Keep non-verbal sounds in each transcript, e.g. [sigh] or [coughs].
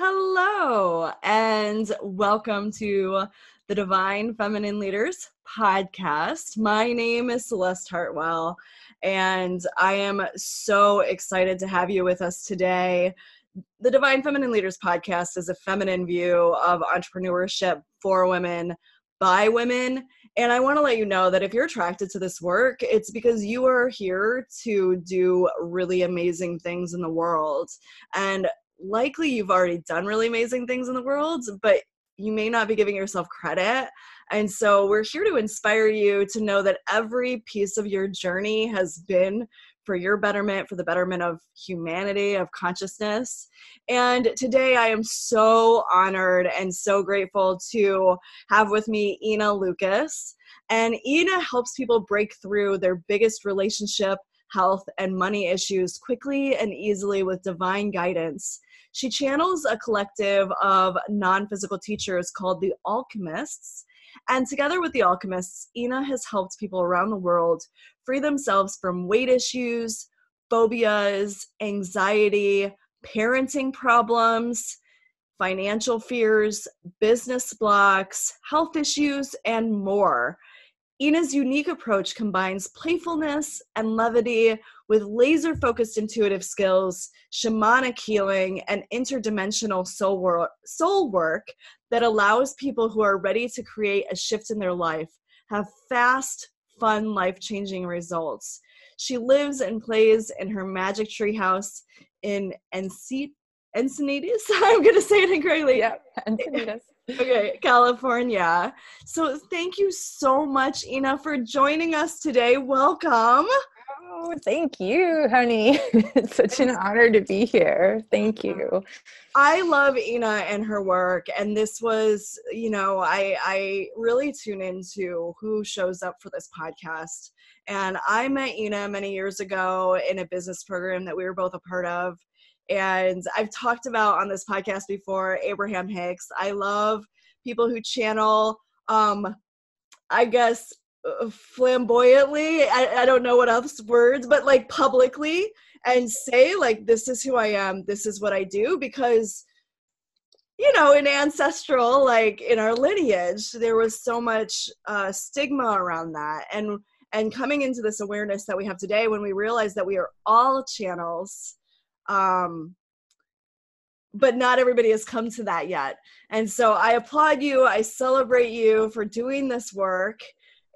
Hello, and welcome to the Divine Feminine Leaders podcast. My name is Celeste Hartwell, and I am so excited to have you with us today. The Divine Feminine Leaders podcast is a feminine view of entrepreneurship for women by women. And I want to let you know that if you're attracted to this work, it's because you are here to do really amazing things in the world. And likely you've already done really amazing things in the world, but you may not be giving yourself credit. And so we're here to inspire you to know that every piece of your journey has been for your betterment, for the betterment of humanity, of consciousness. And today I am so honored and so grateful to have with me Ina Lucas. And Ina helps people break through their biggest relationship, health, and money issues quickly and easily with divine guidance she channels a collective of non physical teachers called the Alchemists. And together with the Alchemists, Ina has helped people around the world free themselves from weight issues, phobias, anxiety, parenting problems, financial fears, business blocks, health issues, and more. Ina's unique approach combines playfulness and levity with laser focused intuitive skills, shamanic healing, and interdimensional soul work, soul work that allows people who are ready to create a shift in their life have fast, fun, life changing results. She lives and plays in her magic tree house in Encinitas. [laughs] I'm going to say it incorrectly. Yeah, [laughs] Encinitas okay, California. So thank you so much, Ina, for joining us today. Welcome. Oh, thank you, honey. [laughs] it's such an honor to be here. Thank you. Mm-hmm. I love Ina and her work, and this was, you know, I I really tune into who shows up for this podcast. And I met Ina many years ago in a business program that we were both a part of and I've talked about on this podcast before Abraham Hicks. I love people who channel, um, I guess, uh, flamboyantly. I, I don't know what else words, but like publicly and say, like, this is who I am, this is what I do, because you know in ancestral like in our lineage there was so much uh, stigma around that and and coming into this awareness that we have today when we realize that we are all channels um, but not everybody has come to that yet. And so I applaud you. I celebrate you for doing this work.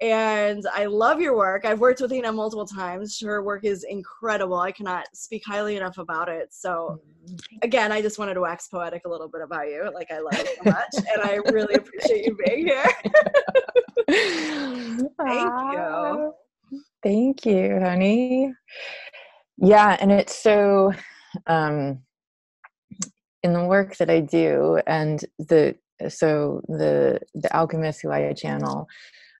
And I love your work. I've worked with Ina multiple times. Her work is incredible. I cannot speak highly enough about it. So, mm-hmm. again, I just wanted to wax poetic a little bit about you. Like, I love you so much. and I really appreciate you being here. [laughs] [laughs] Thank you. Thank you, honey. Yeah, and it's so um, in the work that I do, and the so the the alchemists who I channel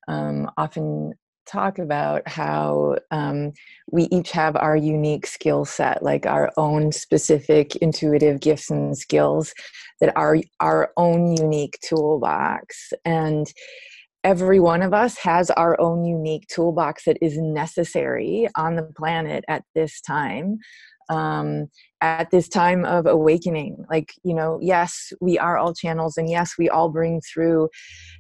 um, often talk about how um, we each have our unique skill set, like our own specific intuitive gifts and skills that are our own unique toolbox. And every one of us has our own unique toolbox that is necessary on the planet at this time um, at this time of awakening. Like, you know, yes, we are all channels, and yes, we all bring through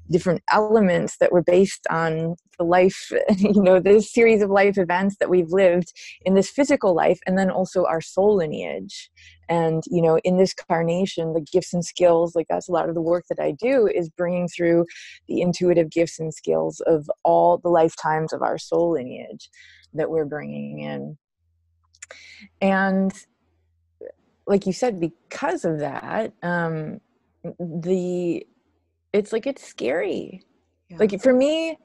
different elements that were based on the life, [laughs] you know, this series of life events that we've lived in this physical life, and then also our soul lineage. And, you know, in this carnation, the gifts and skills, like that's a lot of the work that I do, is bringing through the intuitive gifts and skills of all the lifetimes of our soul lineage that we're bringing in and like you said because of that um the it's like it's scary yeah. like for me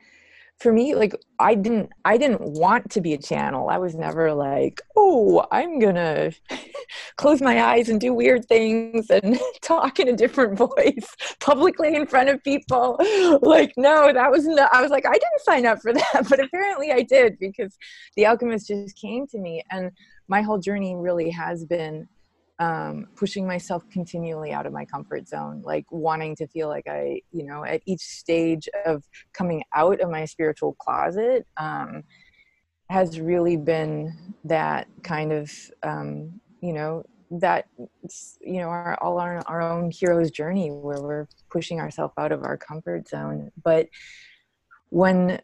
for me like i didn't i didn't want to be a channel. I was never like oh i'm gonna [laughs] close my eyes and do weird things and [laughs] talk in a different voice [laughs] publicly in front of people. Like no that was no i was like i didn't sign up for that but apparently i did because the alchemist just came to me and my whole journey really has been um, pushing myself continually out of my comfort zone, like wanting to feel like I, you know, at each stage of coming out of my spiritual closet um, has really been that kind of, um, you know, that you know our all our, our own hero's journey where we're pushing ourselves out of our comfort zone. But when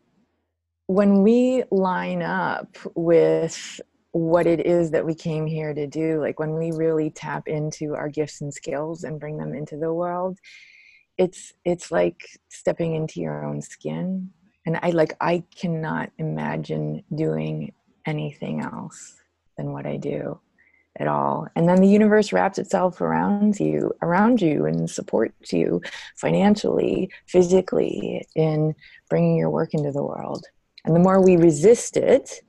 when we line up with what it is that we came here to do like when we really tap into our gifts and skills and bring them into the world it's it's like stepping into your own skin. And i like i cannot imagine doing anything else than what i do at all. And then the universe wraps itself around you around you and supports you financially physically in bringing your work into the world. And the more we resist it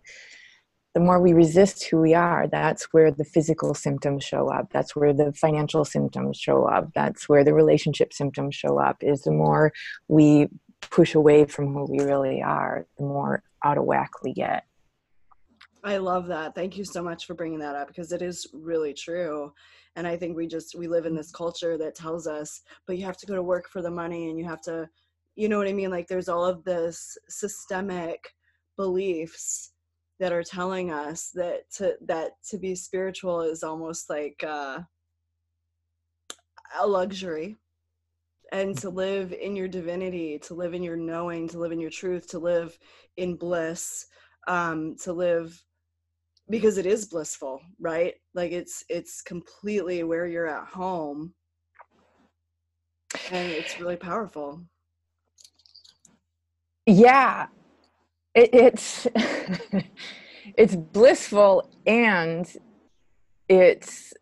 the more we resist who we are that's where the physical symptoms show up that's where the financial symptoms show up that's where the relationship symptoms show up is the more we push away from who we really are the more out of whack we get I love that. Thank you so much for bringing that up because it is really true. And I think we just we live in this culture that tells us, but you have to go to work for the money and you have to you know what I mean? Like there's all of this systemic beliefs that are telling us that to that to be spiritual is almost like uh, a luxury. And to live in your divinity to live in your knowing to live in your truth to live in bliss um, to live because it is blissful right? Like it's it's completely where you're at home. And it's really powerful. Yeah it, it's [laughs] it's blissful and it's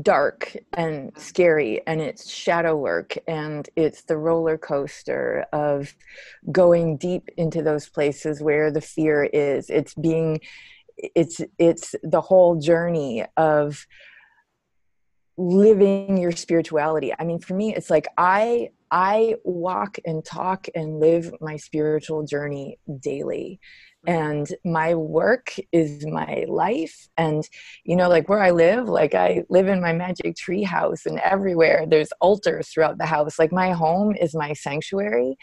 dark and scary and it's shadow work and it's the roller coaster of going deep into those places where the fear is. It's being it's it's the whole journey of living your spirituality. I mean for me it's like i i walk and talk and live my spiritual journey daily. And my work is my life. And you know like where i live like i live in my magic tree house and everywhere there's altars throughout the house. Like my home is my sanctuary.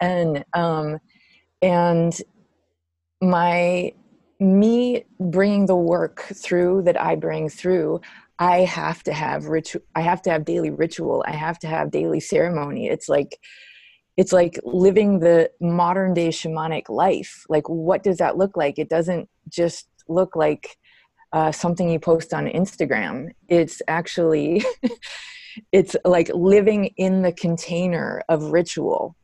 And um and my me bringing the work through that I bring through, I have to have ritual. I have to have daily ritual. I have to have daily ceremony. It's like, it's like living the modern day shamanic life. Like, what does that look like? It doesn't just look like uh, something you post on Instagram. It's actually, [laughs] it's like living in the container of ritual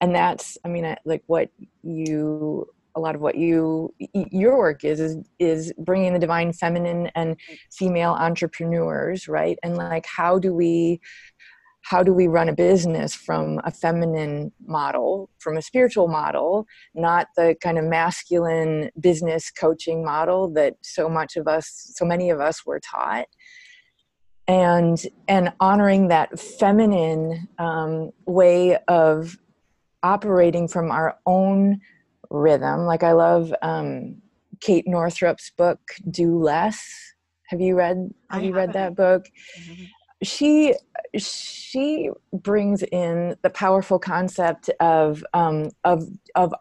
and that's i mean like what you a lot of what you your work is is is bringing the divine feminine and female entrepreneurs right? And like how do we how do we run a business from a feminine model from a spiritual model not the kind of masculine business coaching model that so much of us so many of us were taught? And and honoring that feminine um, way of operating from our own rhythm. Like I love um, Kate Northrup's book "Do Less." Have you read? Have I you read that book? She she brings in the powerful concept of um, of of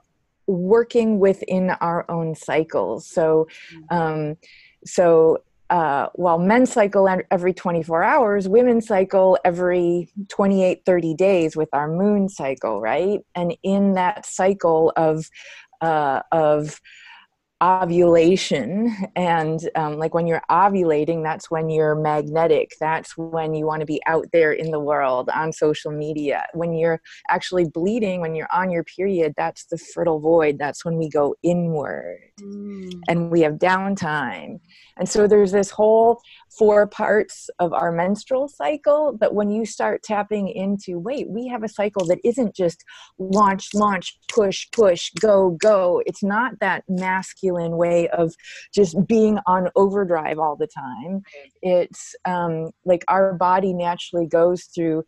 working within our own cycles. So mm. um, so uh, while men cycle every 24 hours, women cycle every 28, 30 days with our moon cycle, right? And in that cycle of uh, of ovulation and um, like when you're ovulating that's when you're magnetic that's when you want to be out there in the world on social media when you're actually bleeding when you're on your period that's the fertile void that's when we go inward mm. and we have downtime and so there's this whole four parts of our menstrual cycle. But when you start tapping into, wait, we have a cycle that isn't just launch, launch, push, push, go, go. It's not that masculine way of just being on overdrive all the time. It's um, like our body naturally goes through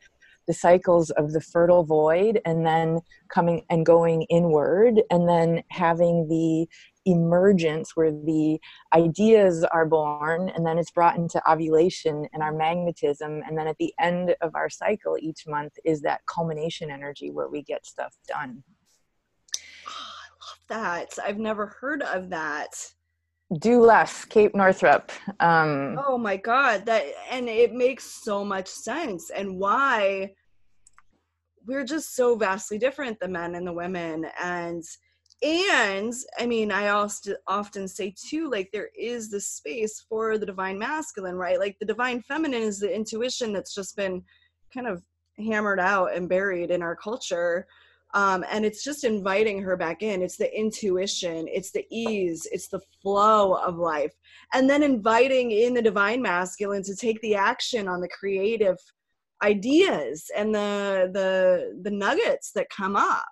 the cycles of the fertile void and then coming and going inward and then having the emergence where the ideas are born and then it's brought into ovulation and our magnetism and then at the end of our cycle each month is that culmination energy where we get stuff done that. I've never heard of that. Do less Kate Northrup um oh my god that and it makes so much sense and why we're just so vastly different the men and the women and and i mean i also often say too like there is this space for the divine masculine right? Like the divine feminine is the intuition that's just been kind of hammered out and buried in our culture um, and it's just inviting her back in. It's the intuition. It's the ease. It's the flow of life. And then inviting in the divine masculine to take the action on the creative ideas and the the the nuggets that come up.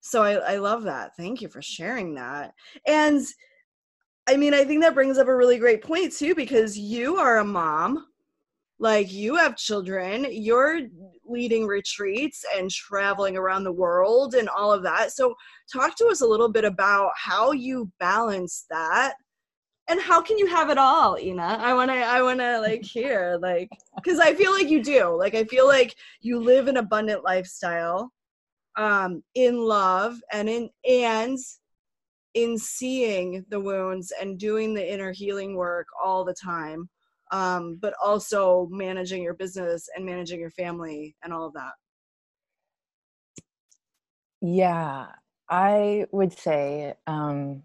So I, I love that. Thank you for sharing that. And i mean i think that brings up a really great point too because you are a mom like you have children you're leading retreats and traveling around the world and all of that. So talk to us a little bit about how you balance that and how can you have it all ina? I want to i want to like hear like because i feel like you do. Like i feel like you live an abundant lifestyle um in love and in and in seeing the wounds and doing the inner healing work all the time um, but also managing your business and managing your family and all of that? Yeah, I would say um,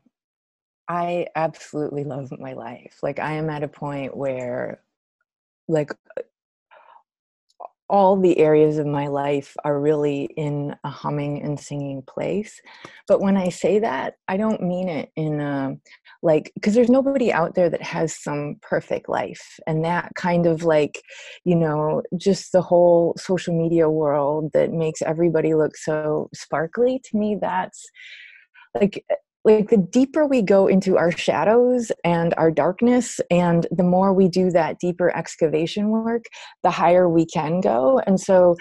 I absolutely love my life. Like, I am at a point where, like, all the areas of my life are really in a humming and singing place. But when I say that, I don't mean it in a like, because there's nobody out there that has some perfect life. And that kind of like, you know, just the whole social media world that makes everybody look so sparkly to me, that's like like the deeper we go into our shadows and our darkness and the more we do that deeper excavation work the higher we can go. And so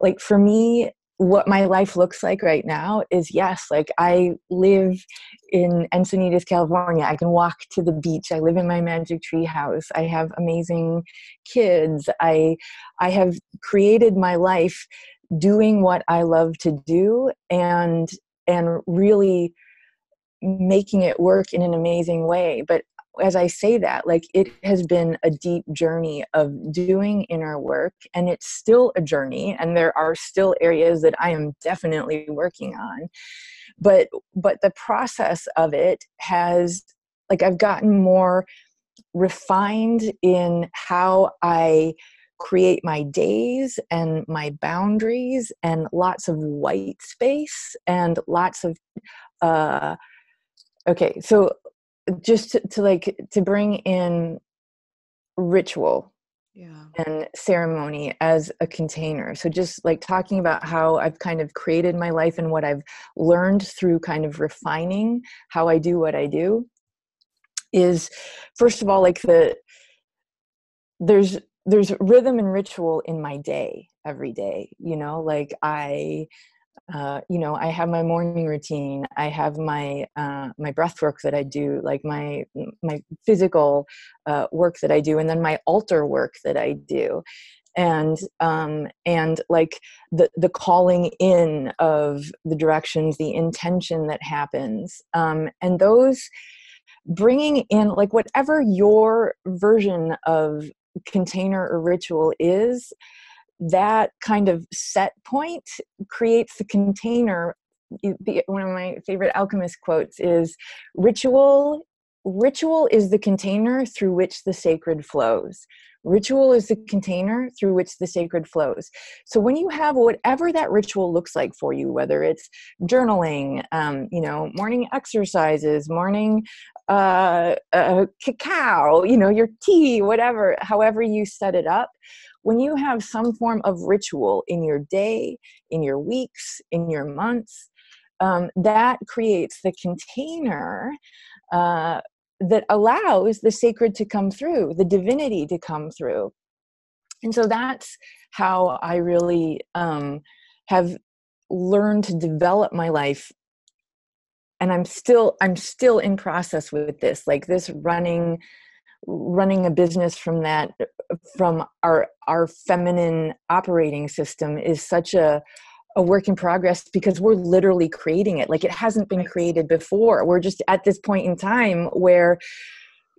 like for me what my life looks like right now is yes like i live in encinitas california. I can walk to the beach. I live in my magic tree house. I have amazing kids. I i have created my life doing what i love to do and and really making it work in an amazing way but as i say that like it has been a deep journey of doing inner work and it's still a journey and there are still areas that i am definitely working on but but the process of it has like i've gotten more refined in how i create my days and my boundaries and lots of white space and lots of uh okay so just to, to like to bring in ritual yeah. and ceremony as a container. So, just like talking about how I've kind of created my life and what I've learned through kind of refining how I do what I do is first of all, like the there's there's rhythm and ritual in my day every day you know like i uh, you know i have my morning routine i have my uh, my breath work that i do like my my physical uh, work that i do and then my altar work that i do. And um and like the the calling in of the directions the intention that happens um and those bringing in like whatever your version of container or ritual is that kind of set point creates the container. One of my favorite alchemist quotes is ritual ritual is the container through which the sacred flows. Ritual is the container through which the sacred flows. So when you have whatever that ritual looks like for you whether it's journaling um, you know morning exercises morning uh, uh, cacao you know your tea whatever however you set it up when you have some form of ritual in your day, in your weeks, in your months, um, that creates the container uh, that allows the sacred to come through, the divinity to come through. And so that's how I really um, have learned to develop my life and i'm still i'm still in process with this like this running running a business from that uh, from our our feminine operating system is such a a work in progress because we're literally creating it. Like it hasn't been created before. We're just at this point in time where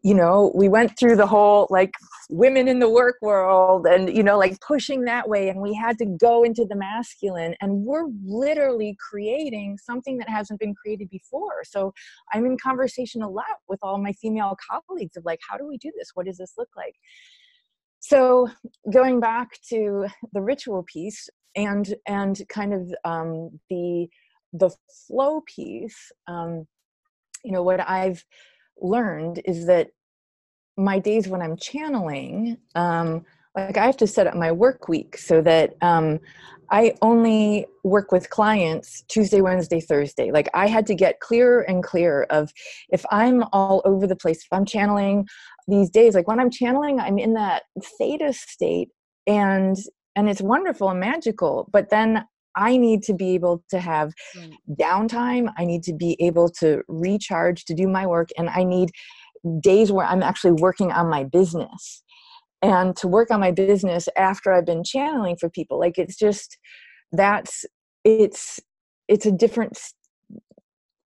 you know we went through the whole like women in the work world and you know like pushing that way and we had to go into the masculine and we're literally creating something that hasn't been created before. So i'm in conversation a lot with all my female colleagues of like how do we do this? What does this look like? So going back to the ritual piece and and kind of um, the the flow piece um, you know what i've learned is that my days when i'm channeling um, like i have to set up my work week so that um, i only work with clients tuesday wednesday thursday. Like i had to get clearer and clearer of if i'm all over the place if i'm channeling these days like when i'm channeling i'm in that theta state and and it's wonderful and magical but then i need to be able to have downtime i need to be able to recharge to do my work and i need days where i'm actually working on my business. And to work on my business after i've been channeling for people like it's just that's it's it's a different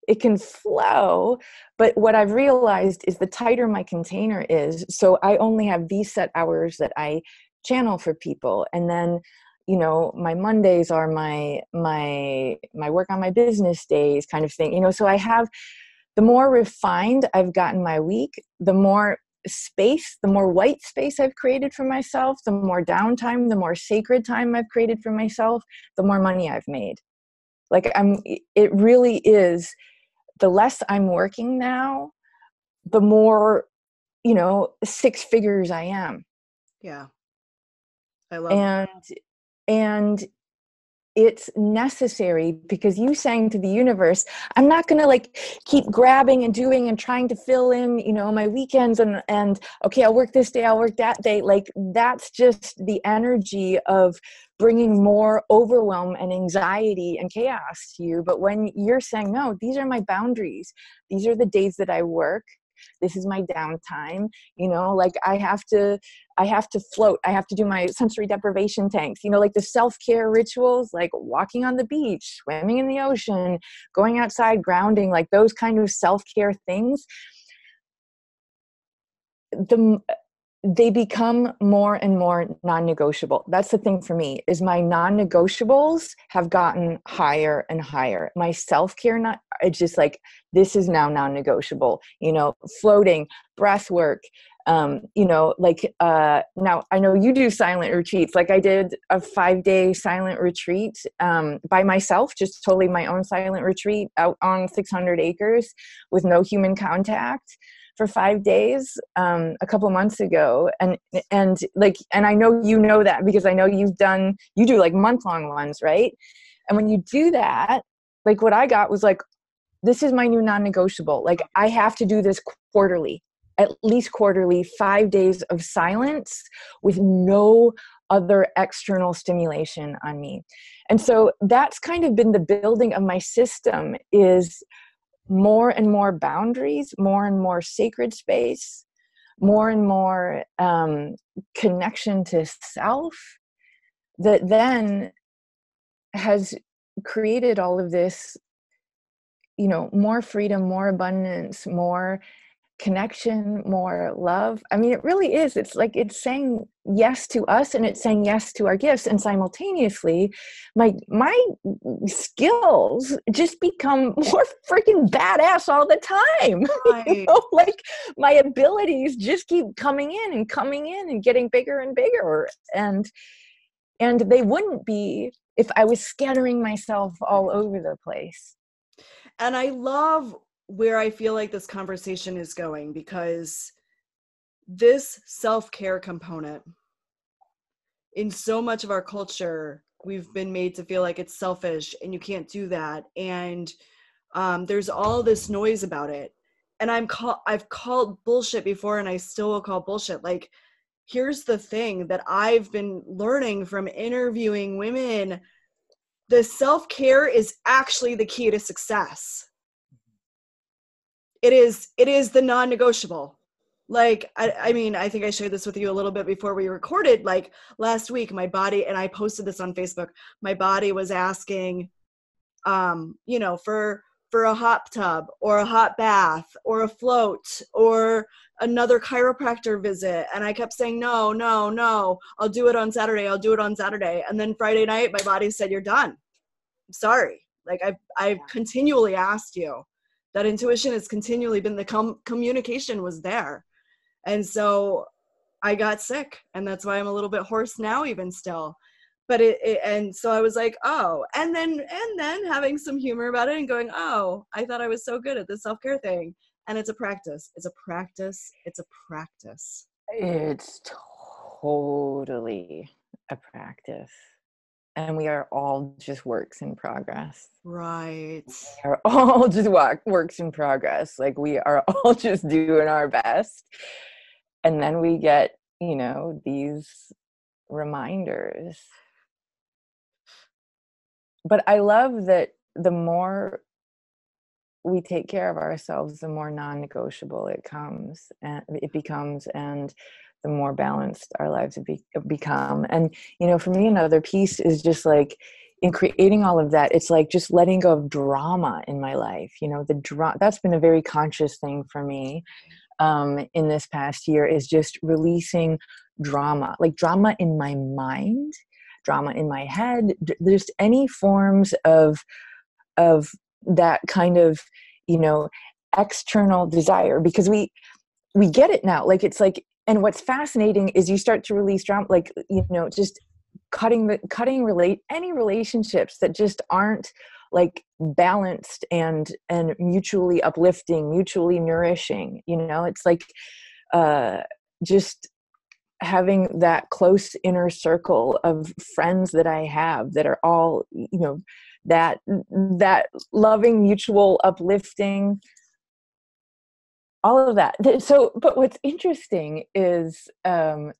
it can flow but what i've realized is the tighter my container is so i only have these set hours that i channel for people and then you know my mondays are my my my work on my business days kind of thing you know so i have the more refined i've gotten my week the more space the more white space i've created for myself the more downtime the more sacred time i've created for myself the more money i've made. Like i'm it really is the less i'm working now the more you know six figures i am. Yeah. I love and that. And it's necessary because you saying to the universe i'm not going to like keep grabbing and doing and trying to fill in you know my weekends and and okay i'll work this day i'll work that day. Like that's just the energy of bringing more overwhelm and anxiety and chaos to you but when you're saying no these are my boundaries. These are the days that i work this is my downtime you know like i have to i have to float i have to do my sensory deprivation tanks you know like the self-care rituals like walking on the beach swimming in the ocean going outside grounding like those kind of self-care things. The they become more and more non-negotiable. That's the thing for me is my non-negotiables have gotten higher and higher. My self-care not it's just like this is now non-negotiable. You know floating breath work um, you know like uh, now i know you do silent retreats. Like i did a five day silent retreat um, by myself just totally my own silent retreat out on 600 acres with no human contact for five days um, a couple months ago. And and like and i know you know that because i know you've done you do like month long ones right? And when you do that like what i got was like this is my new non-negotiable. Like i have to do this quarterly at least quarterly five days of silence with no other external stimulation on me. And so that's kind of been the building of my system is more and more boundaries, more and more sacred space, more and more um, connection to self that then has created all of this you know more freedom more abundance more connection, more love. I mean, it really is. It's like it's saying yes to us and it's saying yes to our gifts. And simultaneously, my my skills just become [laughs] more freaking badass all the time. [laughs] Right. you know? Like my abilities just keep coming in and coming in and getting bigger and bigger. And and they wouldn't be if I was scattering myself all over the place. And I love where I feel like this conversation is going because this self care component in so much of our culture, we've been made to feel like it's selfish and you can't do that. And um, there's all this noise about it. And I'm call I've called bullshit before and I still will call bullshit. Like, here's the thing that I've been learning from interviewing women the self care is actually the key to success it is it is the non-negotiable. Like I, I mean i think i shared this with you a little bit before we recorded like last week my body and i posted this on facebook my body was asking um you know for for a hot tub or a hot bath or a float or another chiropractor visit. And i kept saying no no no i'll do it on saturday i'll do it on saturday. And then friday night my body said you're done. I'm sorry. Like i've i've continually asked you that intuition has continually been the com- communication was there and so I got sick, and that's why I'm a little bit hoarse now, even still. But it, it, and so I was like, oh, and then and then having some humor about it and going, oh, I thought I was so good at this self care thing, and it's a practice. It's a practice. It's a practice. It's totally a practice and we are all just works in progress. Right. We are all [laughs] just works in progress. Like we are [laughs] all just doing our best and then we get you know these reminders but i love that the more we take care of ourselves the more non-negotiable it comes and it becomes and the more balanced our lives be, become. And you know for me another piece is just like in creating all of that it's like just letting go of drama in my life you know the drama that's been a very conscious thing for me um, in this past year is just releasing drama, like drama in my mind, drama in my head, just any forms of of that kind of you know external desire because we we get it now like it's like and what's fascinating is you start to release drama like you know just cutting the cutting relate any relationships that just aren't like balanced and and mutually uplifting mutually nourishing you know? It's like uh just having that close inner circle of friends that i have that are all you know that that loving mutual uplifting all of that so but what's interesting is um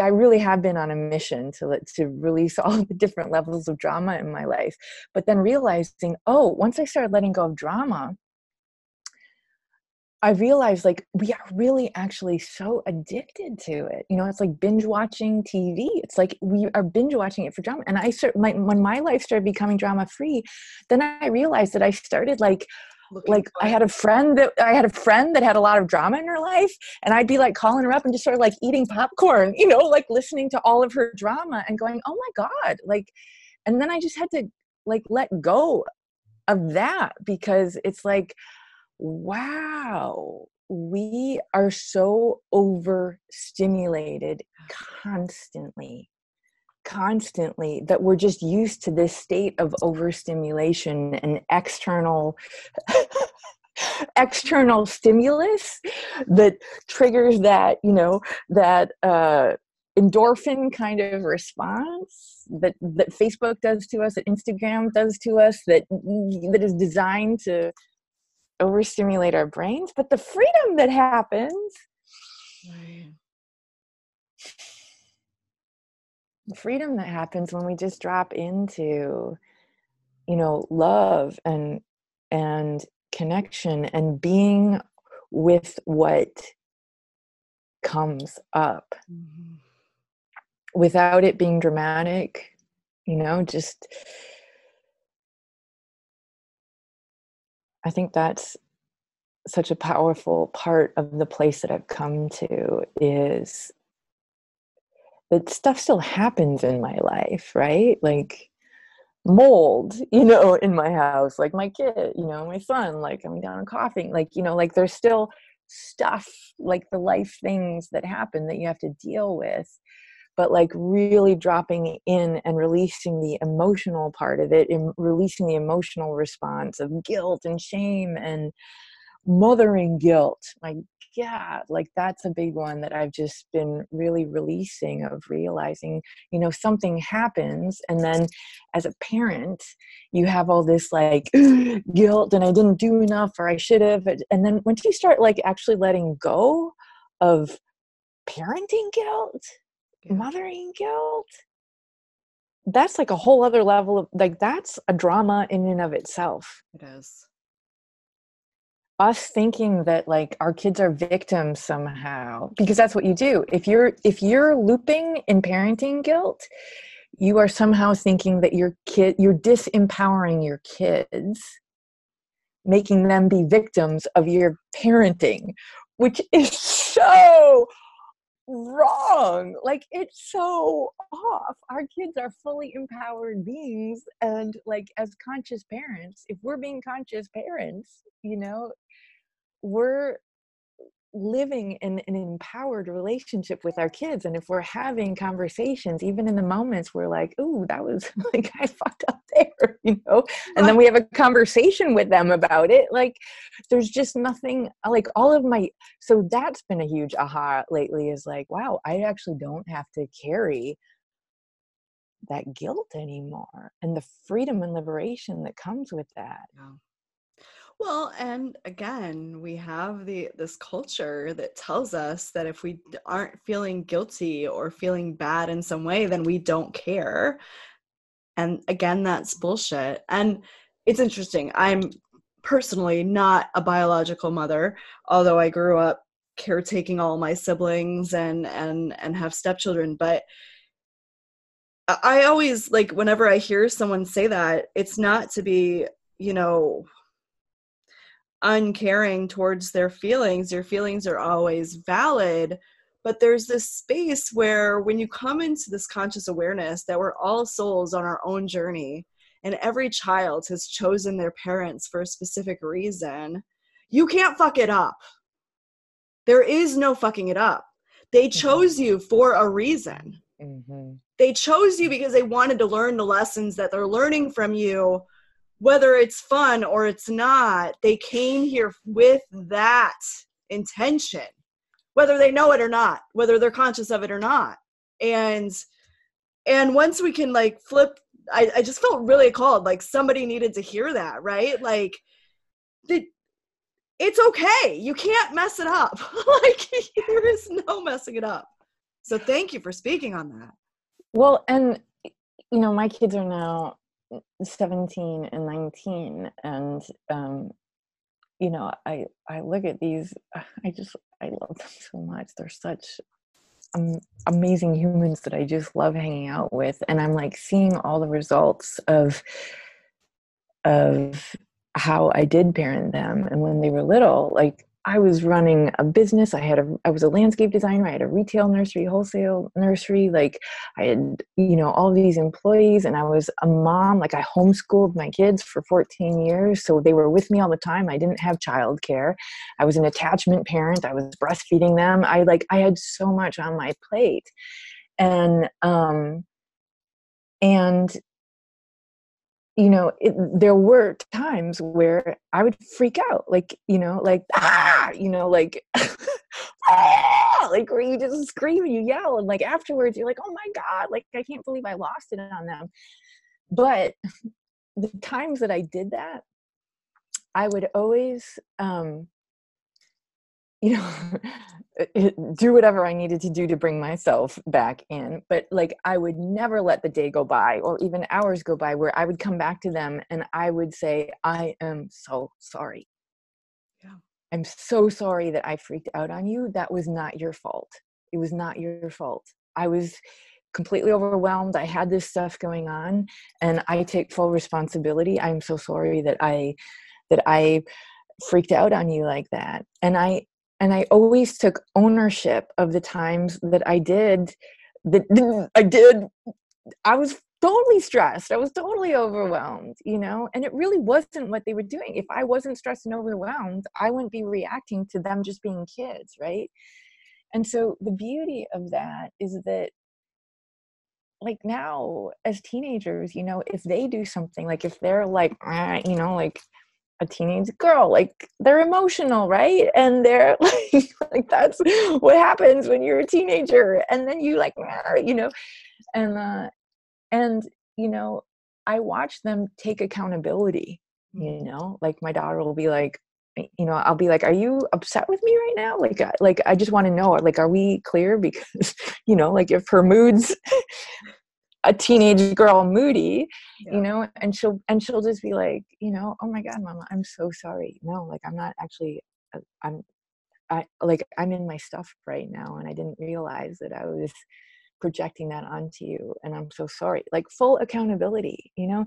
I really have been on a mission to to release [laughs] all the different levels of drama in my life. But then realizing, oh, once I started letting go of drama, I realized like we are really actually so addicted to it. You know, it's like binge watching TV. It's like we are binge watching it for drama. And I start my when my life started becoming drama free, then I realized that I started like like I had a friend that I had a friend that had a lot of drama in her life, and I'd be like calling her up and just sort of like eating popcorn, [laughs] you know, like listening to all of her drama and going, "Oh my god!" Like, and then I just had to like let go of that because it's like, wow, we are so overstimulated constantly constantly that we're just used to this state of overstimulation and external [laughs] external stimulus that triggers that you know that uh endorphin kind of response that that facebook does to us that instagram does to us that that is designed to overstimulate our brains. But the freedom that happens right freedom that happens when we just drop into you know love and and connection and being with what comes up mm-hmm. without it being dramatic you know just i think that's such a powerful part of the place that i've come to is that stuff still happens in my life, right? Like mold, [laughs] you know, in my house, like my kid, you know, my son, like coming down and coughing, like, you know, like there's still stuff, like the life things that happen that you have to deal with. But like really dropping in and releasing the emotional part of it and releasing the emotional response of guilt and shame and mothering guilt. My god like that's a big one that i've just been really releasing of realizing you know something happens and then as a parent you have all this like [gasps] guilt and i didn't do enough or i should have and then once you start like actually letting go of parenting guilt mothering guilt that's like a whole other level of like that's a drama in and of itself it is us thinking that like our kids are victims somehow because that's what you do if you're if you're looping in parenting guilt you are somehow thinking that your kid you're disempowering your kids making them be victims of your parenting which is so wrong. Like it's so off. Our kids are fully empowered beings and like as conscious parents, if we're being conscious parents, you know, we're living in an empowered relationship with our kids and if we're having conversations even in the moments we're like ooh that was [laughs] like i fucked up there [laughs] you know? And then we have a conversation with them about it like there's just nothing like all of my so that's been a huge aha lately is like wow i actually don't have to carry that guilt anymore and the freedom and liberation that comes with that. Yeah. Well, and again, we have the this culture that tells us that if we aren't feeling guilty or feeling bad in some way, then we don't care. And again, that's bullshit. And it's interesting. I'm personally not a biological mother, although I grew up caretaking all my siblings and and and have stepchildren, but I always like whenever I hear someone say that, it's not to be, you know, uncaring towards their feelings your feelings are always valid but there's this space where when you come into this conscious awareness that we're all souls on our own journey and every child has chosen their parents for a specific reason you can't fuck it up there is no fucking it up they mm-hmm. chose you for a reason mm-hmm. they chose you because they wanted to learn the lessons that they're learning from you whether it's fun or it's not, they came here with that intention, whether they know it or not, whether they're conscious of it or not. And and once we can like flip, I, I just felt really called, like somebody needed to hear that, right? Like the it's okay. You can't mess it up. [laughs] like there is no messing it up. So thank you for speaking on that. Well, and you know, my kids are now 17 and 19 and um you know i i look at these [sighs] i just i love them so much. They're such um, amazing humans that i just love hanging out with and i'm like seeing all the results of of how i did parent them and when they were little like I was running a business. I had a I was a landscape designer. I had a retail nursery, wholesale nursery. Like I had, you know, all these employees and I was a mom. Like I homeschooled my kids for 14 years. So they were with me all the time. I didn't have childcare. I was an attachment parent. I was breastfeeding them. I like I had so much on my plate. And um and you know it, there were times where i would freak out like you know like ah! you know like [laughs] ah, like where you just scream and you yell and like afterwards you're like oh my god like i can't believe i lost it on them. But the times that i did that i would always um you know [laughs] do whatever i needed to do to bring myself back in but like i would never let the day go by or even hours go by where i would come back to them and i would say i am so sorry. Yeah. I'm so sorry that i freaked out on you. That was not your fault. It was not your fault. I was completely overwhelmed. I had this stuff going on and i take full responsibility. I'm so sorry that i that i freaked out on you like that. And i and I always took ownership of the times that I did [laughs] that I did I was totally stressed. I was totally overwhelmed, you know, and it really wasn't what they were doing. If I wasn't stressed and overwhelmed, I wouldn't be reacting to them just being kids, right? And so the beauty of that is that like now as teenagers, you know, if they do something like if they're like, you know, like a teenage girl like they're emotional right? And they're [laughs] like like that's what happens when you're a teenager. And then you like you know? And uh and you know i watch them take accountability you mm. know? Like my daughter will be like you know i'll be like are you upset with me right now like like i just want to know like are we clear? [laughs] Because you know like if her moods [laughs] a teenage girl moody yeah. you know and she'll and she'll just be like you know oh my god mama i'm so sorry. No like i'm not actually uh, i'm i like i'm in my stuff right now and i didn't realize that i was projecting that onto you and i'm so sorry. Like full accountability you know?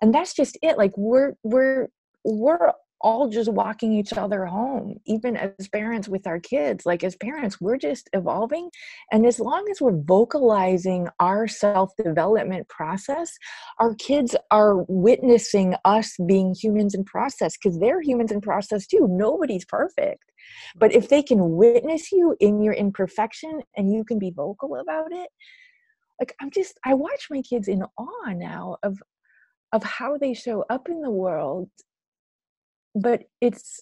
And that's just it. Like we're we're we're all just walking each other home even as parents with our kids. Like as parents we're just evolving and as long as we're vocalizing our self development process our kids are witnessing us being humans in process because they're humans in process too. Nobody's perfect. But if they can witness you in your imperfection and you can be vocal about it like i'm just i watch my kids in awe now of of how they show up in the world but it's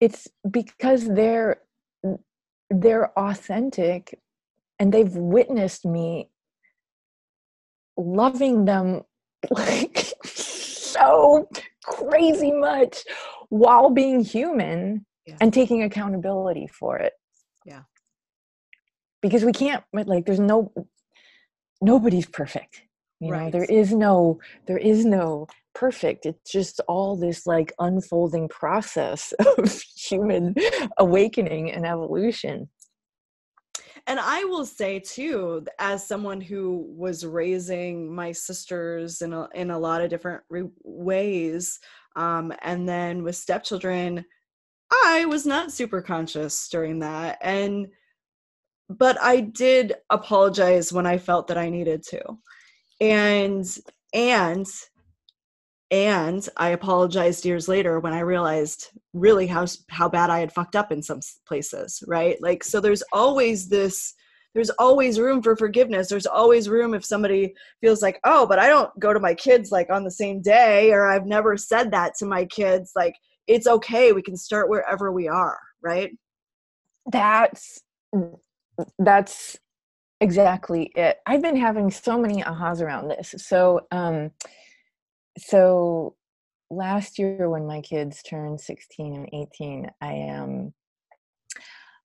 it's because they're they're authentic and they've witnessed me loving them [laughs] like so crazy much while being human yeah. and taking accountability for it. Yeah. Because we can't like there's no nobody's perfect you right. know there is no there is no perfect it's just all this like unfolding process [laughs] of human awakening and evolution and i will say too as someone who was raising my sisters in a, in a lot of different re- ways um, and then with stepchildren i was not super conscious during that and but i did apologize when i felt that i needed to and and and i apologized years later when i realized really how how bad i had fucked up in some places right? Like so there's always this there's always room for forgiveness. There's always room if somebody feels like oh but i don't go to my kids like on the same day or i've never said that to my kids like it's okay. We can start wherever we are right? That's that's exactly it i've been having so many ahas around this so um so last year when my kids turned 16 and 18 i am um,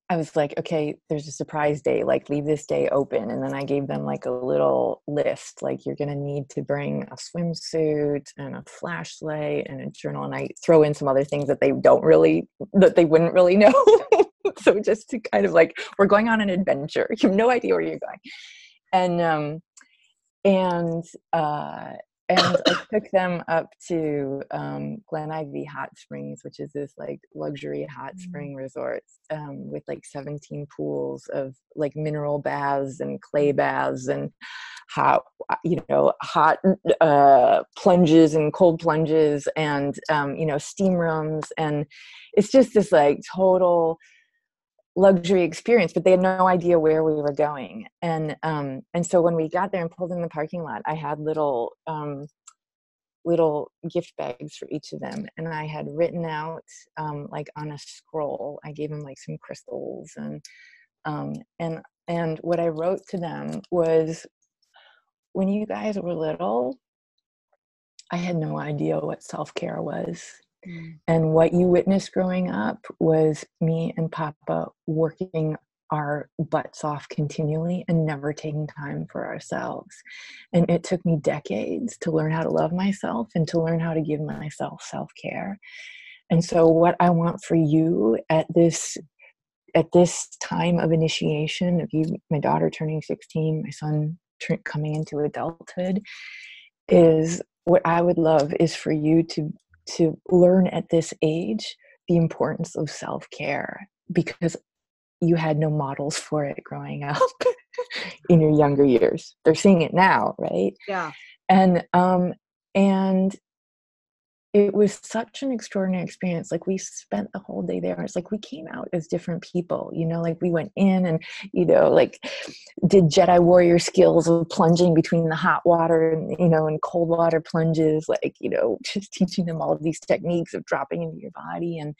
I was like, okay, there's a surprise day, like leave this day open. And then I gave them like a little list, like you're going to need to bring a swimsuit and a flashlight and a journal. And I throw in some other things that they don't really, that they wouldn't really [laughs] know. [laughs] so just to kind of like we're going on an adventure. You have no idea where you're going. And um and uh and I [coughs] took them up to um, Glen Ivy Hot Springs, which is this like luxury hot mm. spring resort um, with like 17 pools of like mineral baths and clay baths and hot, you know, hot uh, plunges and cold plunges and um, you know steam rooms, and it's just this like total luxury experience but they had no idea where we were going. And um and so when we got there and pulled in the parking lot i had little um little gift bags for each of them and i had written out um like on a scroll i gave them like some crystals and um and and what i wrote to them was when you guys were little i had no idea what self-care was Mm. And what you witnessed growing up was me and Papa working our butts off continually and never taking time for ourselves. And it took me decades to learn how to love myself and to learn how to give myself self care. And so, what I want for you at this at this time of initiation of you, my daughter turning 16, my son coming into adulthood, is what I would love is for you to to learn at this age the importance of self-care because you had no models for it growing up [laughs] in your younger years. They're seeing it now right? Yeah. And um and it was such an extraordinary experience like we spent the whole day there it's like we came out as different people you know like we went in and you know like did jedi warrior skills of plunging between the hot water and you know and cold water plunges like you know [laughs] just teaching them all of these techniques of dropping into your body and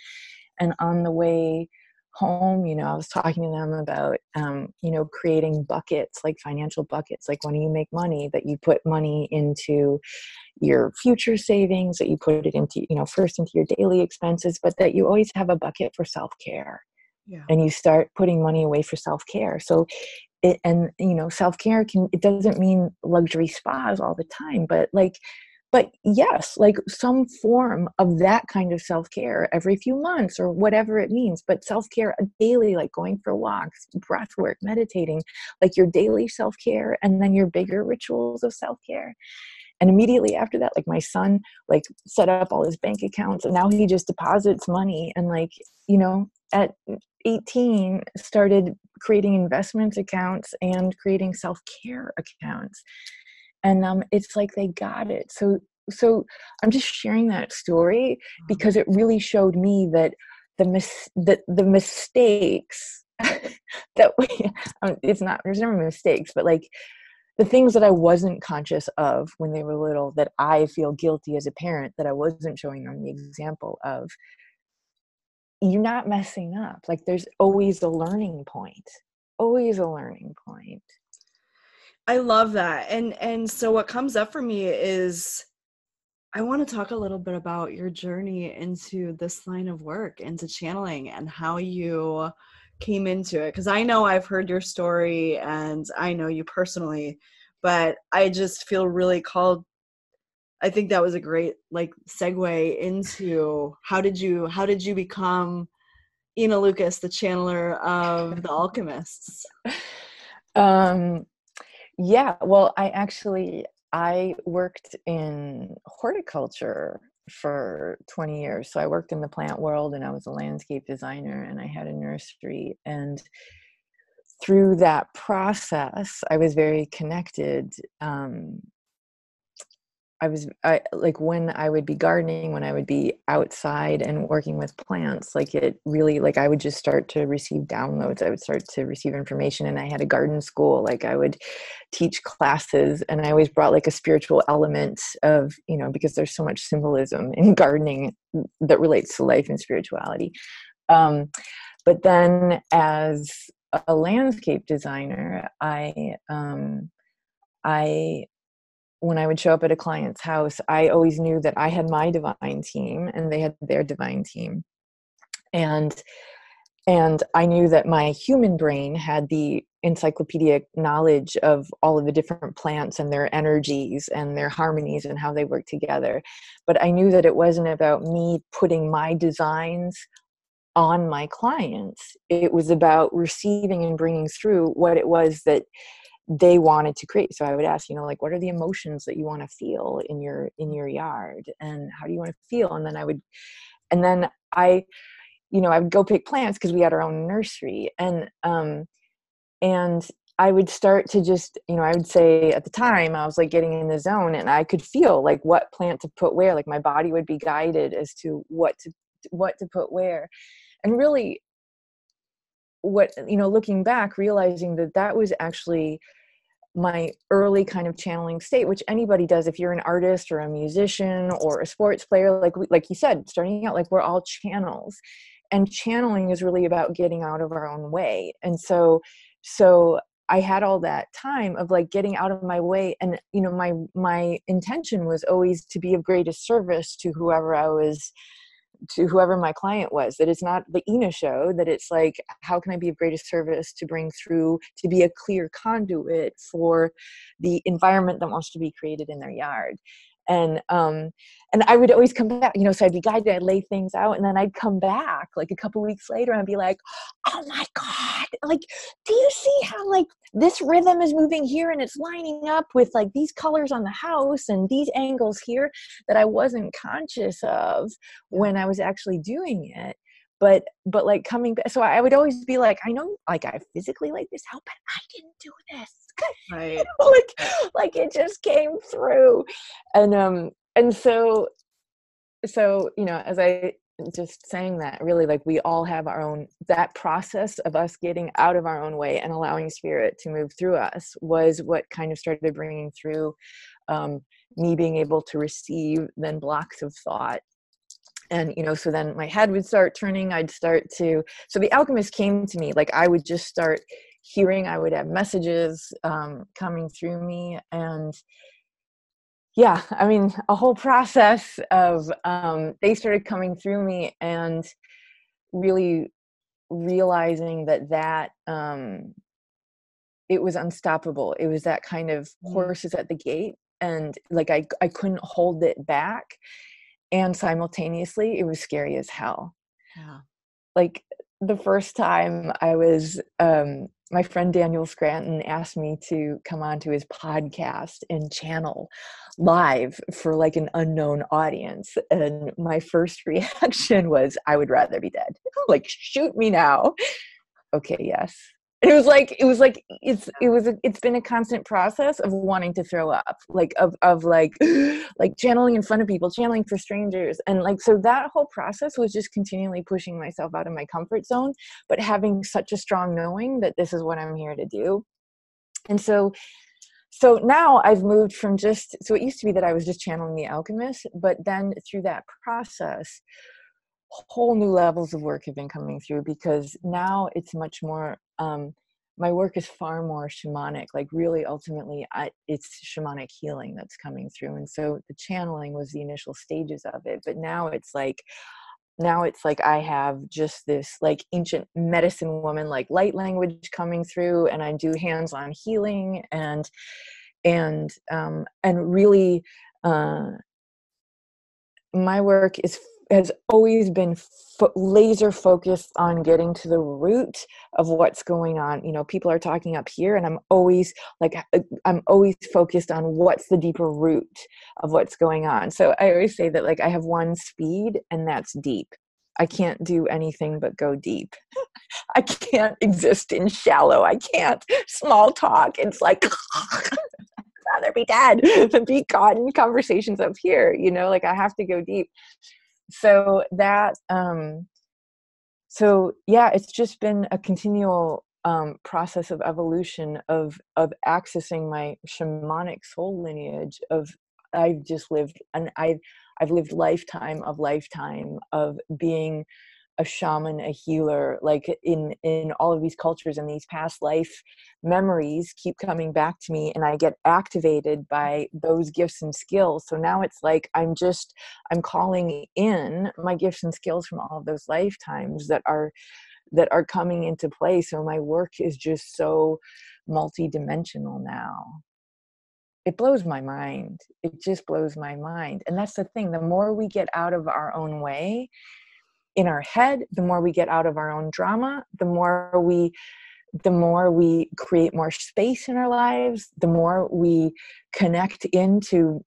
and on the way home you know i was talking to them about um, you know creating buckets like financial buckets like when you make money that you put money into your future savings that you put it into you know first into your daily expenses but that you always have a bucket for self-care yeah. and you start putting money away for self-care so it, and you know self-care can it doesn't mean luxury spas all the time but like but yes like some form of that kind of self-care every few months or whatever it means but self-care uh, daily like going for walks breath work meditating like your daily self-care and then your bigger rituals of self-care. And immediately after that like my son like set up all his bank accounts and now he just deposits money and like you know at 18 started creating investment accounts and creating self-care accounts and um, it's like they got it. So so i'm just sharing that story mm-hmm. because it really showed me that the mis- the, the mistakes [laughs] that we um, it's not there's never mistakes but like the things that i wasn't conscious of when they were little that i feel guilty as a parent that i wasn't showing them the example of you're not messing up. Like there's always a learning point always a learning point i love that and and so what comes up for me is i want to talk a little bit about your journey into this line of work into channeling and how you came into it because i know i've heard your story and i know you personally but i just feel really called I think that was a great like segue into how did you how did you become Ina Lucas, the channeler of [laughs] the alchemists? Um yeah, well I actually I worked in horticulture for 20 years. So I worked in the plant world and I was a landscape designer and I had a nursery and through that process I was very connected um, I was I like when I would be gardening, when I would be outside and working with plants, like it really like I would just start to receive downloads. I would start to receive information and I had a garden school, like I would teach classes and I always brought like a spiritual element of, you know, because there's so much symbolism in [laughs] gardening that relates to life and spirituality. Um, but then as a landscape designer, I um I when I would show up at a client's house, I always knew that I had my divine team and they had their divine team. And and I knew that my human brain had the encyclopedic knowledge of all of the different plants and their energies and their harmonies and how they work together. But I knew that it wasn't about me putting my designs on my clients. It was about receiving and bringing through what it was that they wanted to create. So i would ask you know like what are the emotions that you want to feel in your in your yard? And how do you want to feel? And then i would and then i you know i would go pick plants because we had our own nursery. And um and i would start to just you know i would say at the time i was like getting in the zone and i could feel like what plant to put where. Like my body would be guided as to what to what to put where. And really what you know looking back realizing that that was actually my early kind of channeling state which anybody does if you're an artist or a musician or a sports player like we, like you said starting out like we're all channels and channeling is really about getting out of our own way and so so i had all that time of like getting out of my way and you know my my intention was always to be of greatest service to whoever i was to whoever my client was that it's not the ina show that it's like how can i be of greatest service to bring through to be a clear conduit for the environment that wants to be created in their yard and um and i would always come back you know so i'd be guided i'd lay things out and then i'd come back like a couple weeks later and i'd be like oh my god like do you see how like this rhythm is moving here and it's lining up with like these colors on the house and these angles here that i wasn't conscious of when i was actually doing it but but like coming back so i would always be like i know like i physically like this how but i didn't do this. Right. [laughs] Like like it just came through. And um and so so you know as i just saying that really like we all have our own that process of us getting out of our own way and allowing spirit to move through us was what kind of started bringing through um, me being able to receive then blocks of thought and you know so then my head would start turning i'd start to so the alchemist came to me like i would just start hearing i would have messages um, coming through me and yeah i mean a whole process of um, they started coming through me and really realizing that that um, it was unstoppable it was that kind of Mm. horses at the gate and like i i couldn't hold it back and simultaneously it was scary as hell Yeah. like the first time I was, um, my friend Daniel Scranton asked me to come on to his podcast and channel live for like an unknown audience. And my first [laughs] reaction was, I would rather be dead. [laughs] like, shoot me now. Okay, yes. It was like it was like it's it was a, it's been a constant process of wanting to throw up like of of like [gasps] like channeling in front of people channeling for strangers. And like so that whole process was just continually pushing myself out of my comfort zone but having such a strong knowing that this is what i'm here to do. And so so now i've moved from just so it used to be that i was just channeling the alchemist but then through that process whole new levels of work have been coming through because now it's much more um my work is far more shamanic like really ultimately I, it's shamanic healing that's coming through and so the channeling was the initial stages of it but now it's like now it's like i have just this like ancient medicine woman like light language coming through and i do hands-on healing and and um and really uh my work is has always been fo- laser focused on getting to the root of what's going on you know people are talking up here and i'm always like uh, i'm always focused on what's the deeper root of what's going on. So i always say that like i have one speed and that's deep. I can't do anything but go deep. [laughs] I can't exist in shallow. I can't small talk. It's like [laughs] rather be dead than be caught in conversations up here you know like i have to go deep so that um so yeah it's just been a continual um process of evolution of of accessing my shamanic soul lineage of i've just lived and i've i've lived lifetime of lifetime of being a shaman a healer like in in all of these cultures and these past life memories keep coming back to me and i get activated by those gifts and skills. So now it's like i'm just i'm calling in my gifts and skills from all of those lifetimes that are that are coming into play. So my work is just so multidimensional now. It blows my mind. It just blows my mind. And that's the thing the more we get out of our own way in our head the more we get out of our own drama the more we the more we create more space in our lives the more we connect into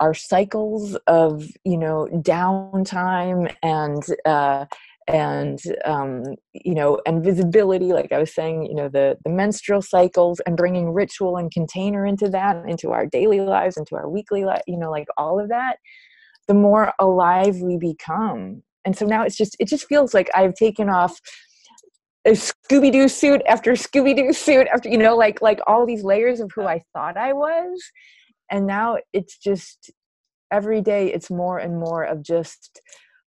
our cycles of you know downtime and uh and um you know and visibility like i was saying you know the the menstrual cycles and bringing ritual and container into that into our daily lives into our weekly life you know like all of that the more alive we become and so now it's just it just feels like i've taken off a scooby-doo suit after scooby-doo suit after you know like like all these layers of who i thought i was. And now it's just every day it's more and more of just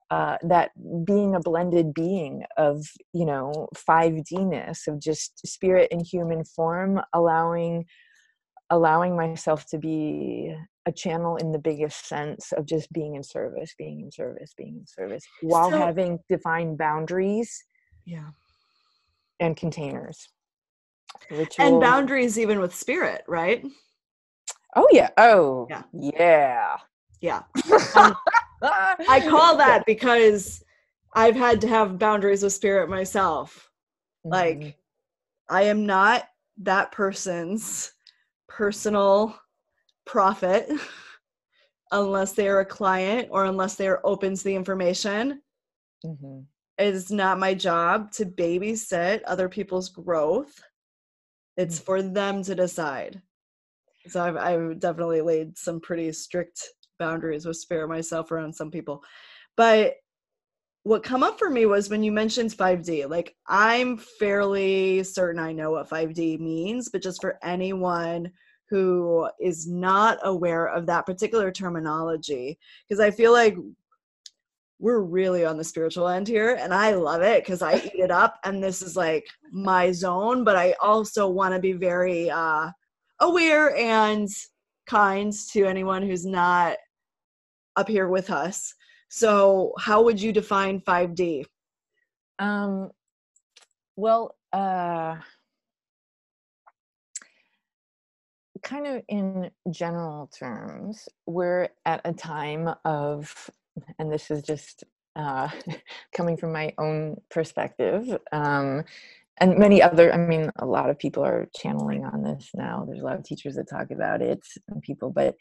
uh, that being a blended being of you know 5d-ness of just spirit and human form allowing allowing myself to be a channel in the biggest sense of just being in service being in service being in service while So- having defined boundaries Yeah. and containers And boundaries even with spirit, right? oh yeah oh Yeah. yeah Yeah. Um, I [laughs] call that because I've had to have boundaries with spirit myself. Mhm. Like, I am not that person's personal prophet [laughs] unless they are a client or unless they are open to the information. Mhm. It is not my job to babysit other people's growth. It's Mm. for them to decide. So I've, I've definitely laid some pretty strict boundaries with spirit myself around some people. But what come up for me was when you mentioned 5D. Like I'm fairly certain I know what 5D means, but just for anyone who is not aware of that particular terminology, because I feel like we're really on the spiritual end here and I love it because I eat it up and this is like my zone, but I also want to be very uh aware and kind to anyone who's not up here with us. So, how would you define 5D? um well uh kind of in general terms, we're at a time of, and this is just uh, [laughs] coming from my own perspective, um, and many other, I mean, a lot of people are channeling on this now. There's a lot of teachers that talk about it and people, but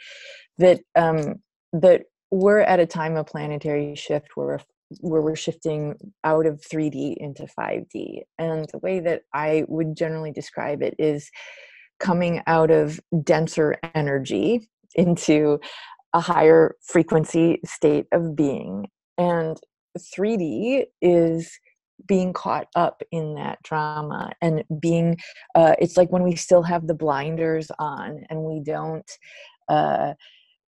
that um, that we're at a time of planetary shift where we're where we're shifting out of 3D into 5D. And the way that I would generally describe it is coming out of denser energy into a higher frequency state of being. And 3D is being caught up in that drama and being uh, it's like when we still have the blinders on and we don't uh,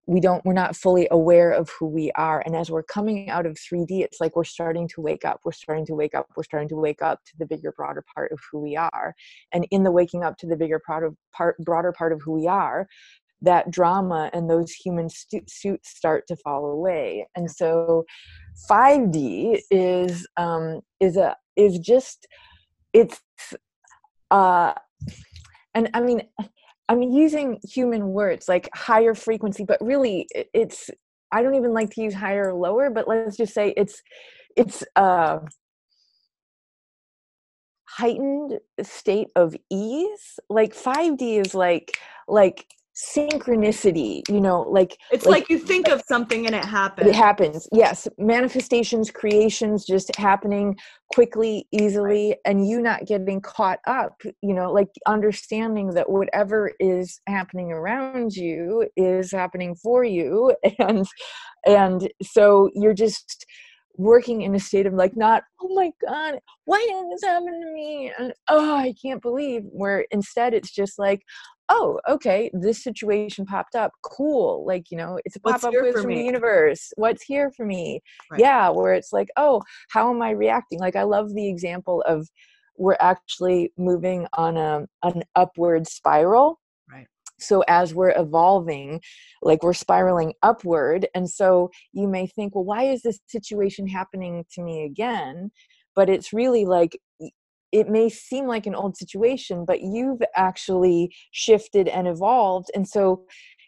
we don't we're not fully aware of who we are and as we're coming out of 3d it's like we're starting to wake up we're starting to wake up we're starting to wake up to the bigger broader part of who we are. And in the waking up to the bigger part of part broader part of who we are that drama and those human stu- suits start to fall away. And so 5d is um is a is just it's uh and i mean I'm using human words like higher frequency, but really it's I don't even like to use higher or lower, but let's just say it's it's a heightened state of ease. Like 5D is like like synchronicity you know like it's like, like, you think of something and it happens. It happens yes. Manifestations creations just happening quickly easily right. and you not getting caught up you know like understanding that whatever is happening around you is happening for you. [laughs] And and so you're just working in a state of like not oh my god why did this happen to me? And oh i can't believe where instead it's just like oh, okay, this situation popped up. Cool. Like, you know, it's a pop up quiz from me? the universe. What's here for me? Right. Yeah, where it's like, oh, how am I reacting? Like, I love the example of we're actually moving on a an upward spiral. Right. So as we're evolving, like we're spiraling upward. And so you may think, well, why is this situation happening to me again? But it's really like it may seem like an old situation, but you've actually shifted and evolved. And so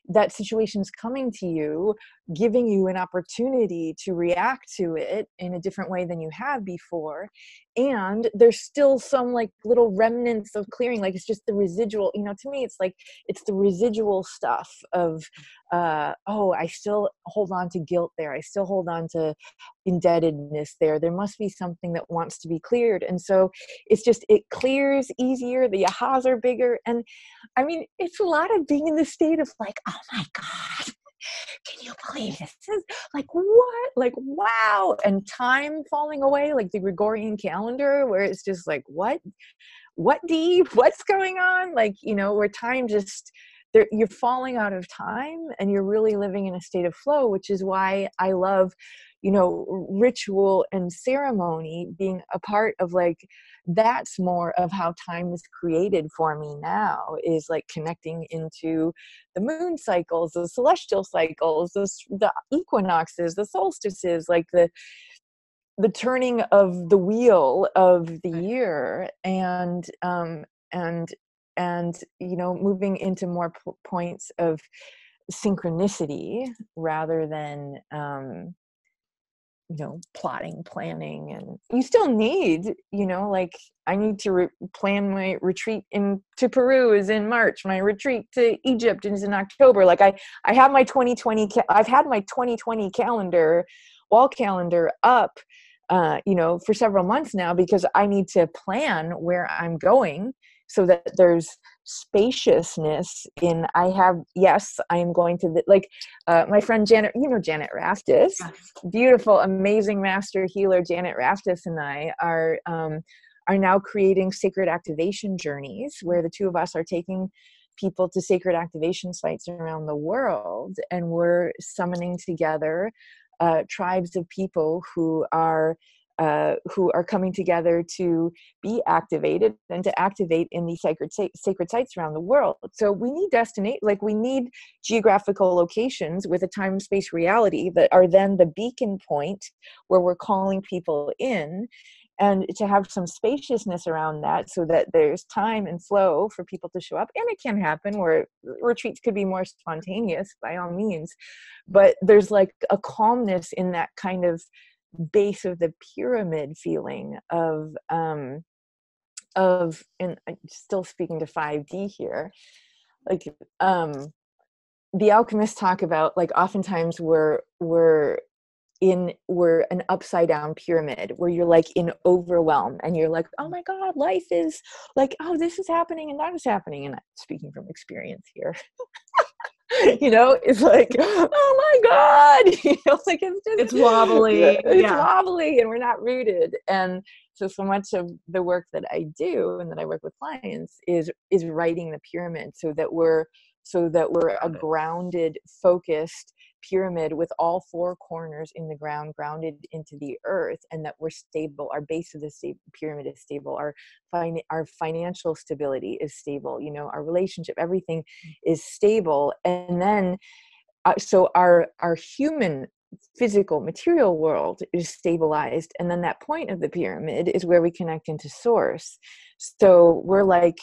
that situation is coming to you, giving you an opportunity to react to it in a different way than you have before. And there's still some like little remnants of clearing, like it's just the residual, you know, to me, it's like it's the residual stuff of, uh, oh, I still hold on to guilt there. I still hold on to indebtedness there. There must be something that wants to be cleared. And so it's just, it clears easier. The ahas are bigger. And I mean, it's a lot of being in the state of like, oh my God can you believe this? is like what? Like wow. And time falling away like the gregorian calendar where it's just like what? What deep [laughs] what's going on? Like you know where time just you're falling out of time and you're really living in a state of flow which is why i love you know ritual and ceremony being a part of like that's more of how time is created for me now is like connecting into the moon cycles the celestial cycles the, the equinoxes the solstices like the the turning of the wheel of the year and um and and you know moving into more p- points of synchronicity rather than um you know plotting planning and you still need you know like i need to re- plan my retreat in to peru is in march my retreat to egypt is in october like i i have my 2020 ca- i've had my 2020 calendar wall calendar up uh you know for several months now because i need to plan where i'm going so that there's spaciousness in i have yes i am going to the, like uh, my friend janet you know janet raftis yes. beautiful amazing master healer janet raftis and i are um, are now creating sacred activation journeys where the two of us are taking people to sacred activation sites around the world and we're summoning together uh, tribes of people who are uh, who are coming together to be activated and to activate in these sacred sacred sites around the world. So we need destinate like we need geographical locations with a time space reality that are then the beacon point where we're calling people in and to have some spaciousness around that so that there's time and flow for people to show up and it can happen where retreats could be more spontaneous by all means but there's like a calmness in that kind of base of the pyramid feeling of um of and still speaking to 5d here like um the alchemists talk about like oftentimes we're we're in we're an upside down pyramid where you're like in overwhelm and you're like oh my god life is like oh this is happening and that is happening and I'm speaking from experience here [laughs] [laughs] you know it's like oh my god [laughs] you know like it's just it's wobbly [laughs] it's yeah. wobbly and we're not rooted and so so much of the work that i do and that i work with clients is is righting the pyramid so that we're so that we're a grounded focused pyramid with all four corners in the ground grounded into the earth and that we're stable our base of the pyramid is stable our fin- our financial stability is stable you know our relationship everything is stable. And then uh, so our our human physical material world is stabilized and then that point of the pyramid is where we connect into source. So we're like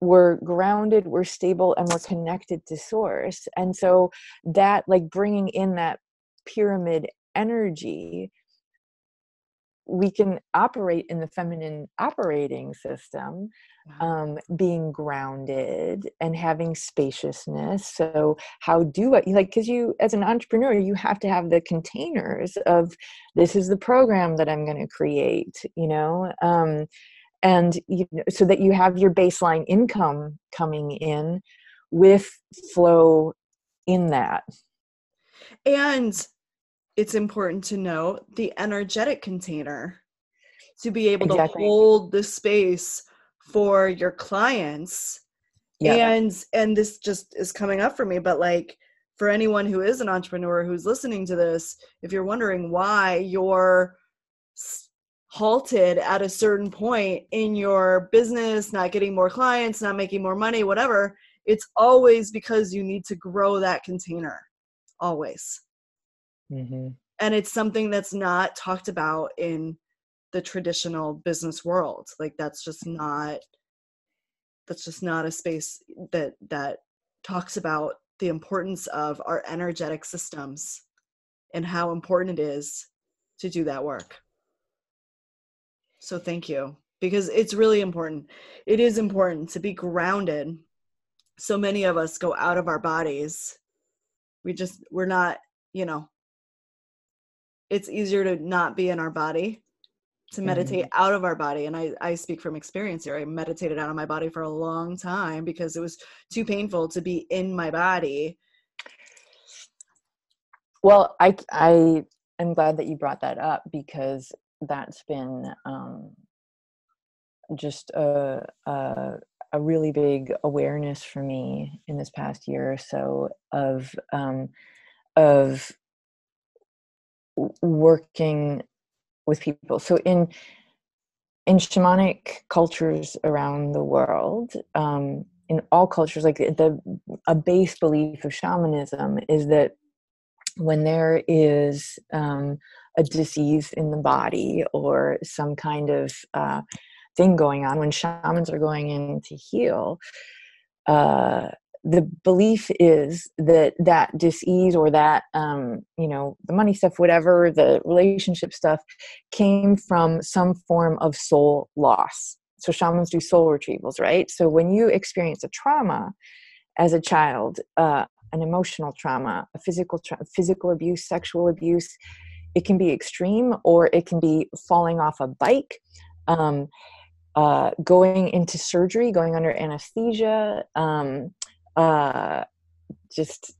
we're grounded we're stable and we're connected to source. And so that like bringing in that pyramid energy we can operate in the feminine operating system um, being grounded and having spaciousness. So how do i like because you as an entrepreneur you have to have the containers of this is the program that i'm going to create you know? Um, and you know, so that you have your baseline income coming in with flow in that and it's important to note the energetic container to be able exactly. to hold the space for your clients yeah. and and this just is coming up for me but like for anyone who is an entrepreneur who's listening to this if you're wondering why you're halted at a certain point in your business, not getting more clients, not making more money, whatever, it's always because you need to grow that container. Always. Mm-hmm. And it's something that's not talked about in the traditional business world. Like that's just not that's just not a space that that talks about the importance of our energetic systems and how important it is to do that work. So thank you because it's really important. It is important to be grounded. So many of us go out of our bodies. We just, we're not, you know, it's easier to not be in our body to meditate mm-hmm. out of our body and I, I speak from experience here i meditated out of my body for a long time because it was too painful to be in my body well i i am glad that you brought that up because that's been um, just a, a, a really big awareness for me in this past year or so of um, of working with people. So in in shamanic cultures around the world, um, in all cultures, like the a base belief of shamanism is that when there is um, a disease in the body or some kind of uh, thing going on, when shamans are going in to heal, uh, the belief is that that disease or that um, you know the money stuff whatever the relationship stuff came from some form of soul loss. So shamans do soul retrievals right? So when you experience a trauma as a child uh, an emotional trauma a physical tra- physical abuse sexual abuse it can be extreme or it can be falling off a bike um, uh, going into surgery going under anesthesia um, uh, just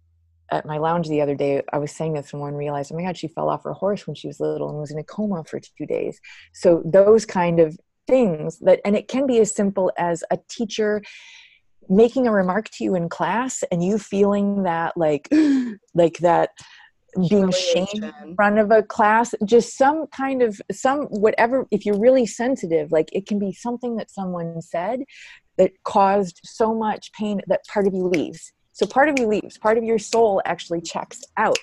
at my lounge the other day i was saying this and one realized oh my god she fell off her horse when she was little and was in a coma for two days. So those kind of things that and it can be as simple as a teacher making a remark to you in class and you feeling that like [gasps] like that being shamed in front of a class just some kind of some whatever if you're really sensitive like it can be something that someone said that caused so much pain that part of you leaves. So part of you leaves. Part of your soul actually checks out.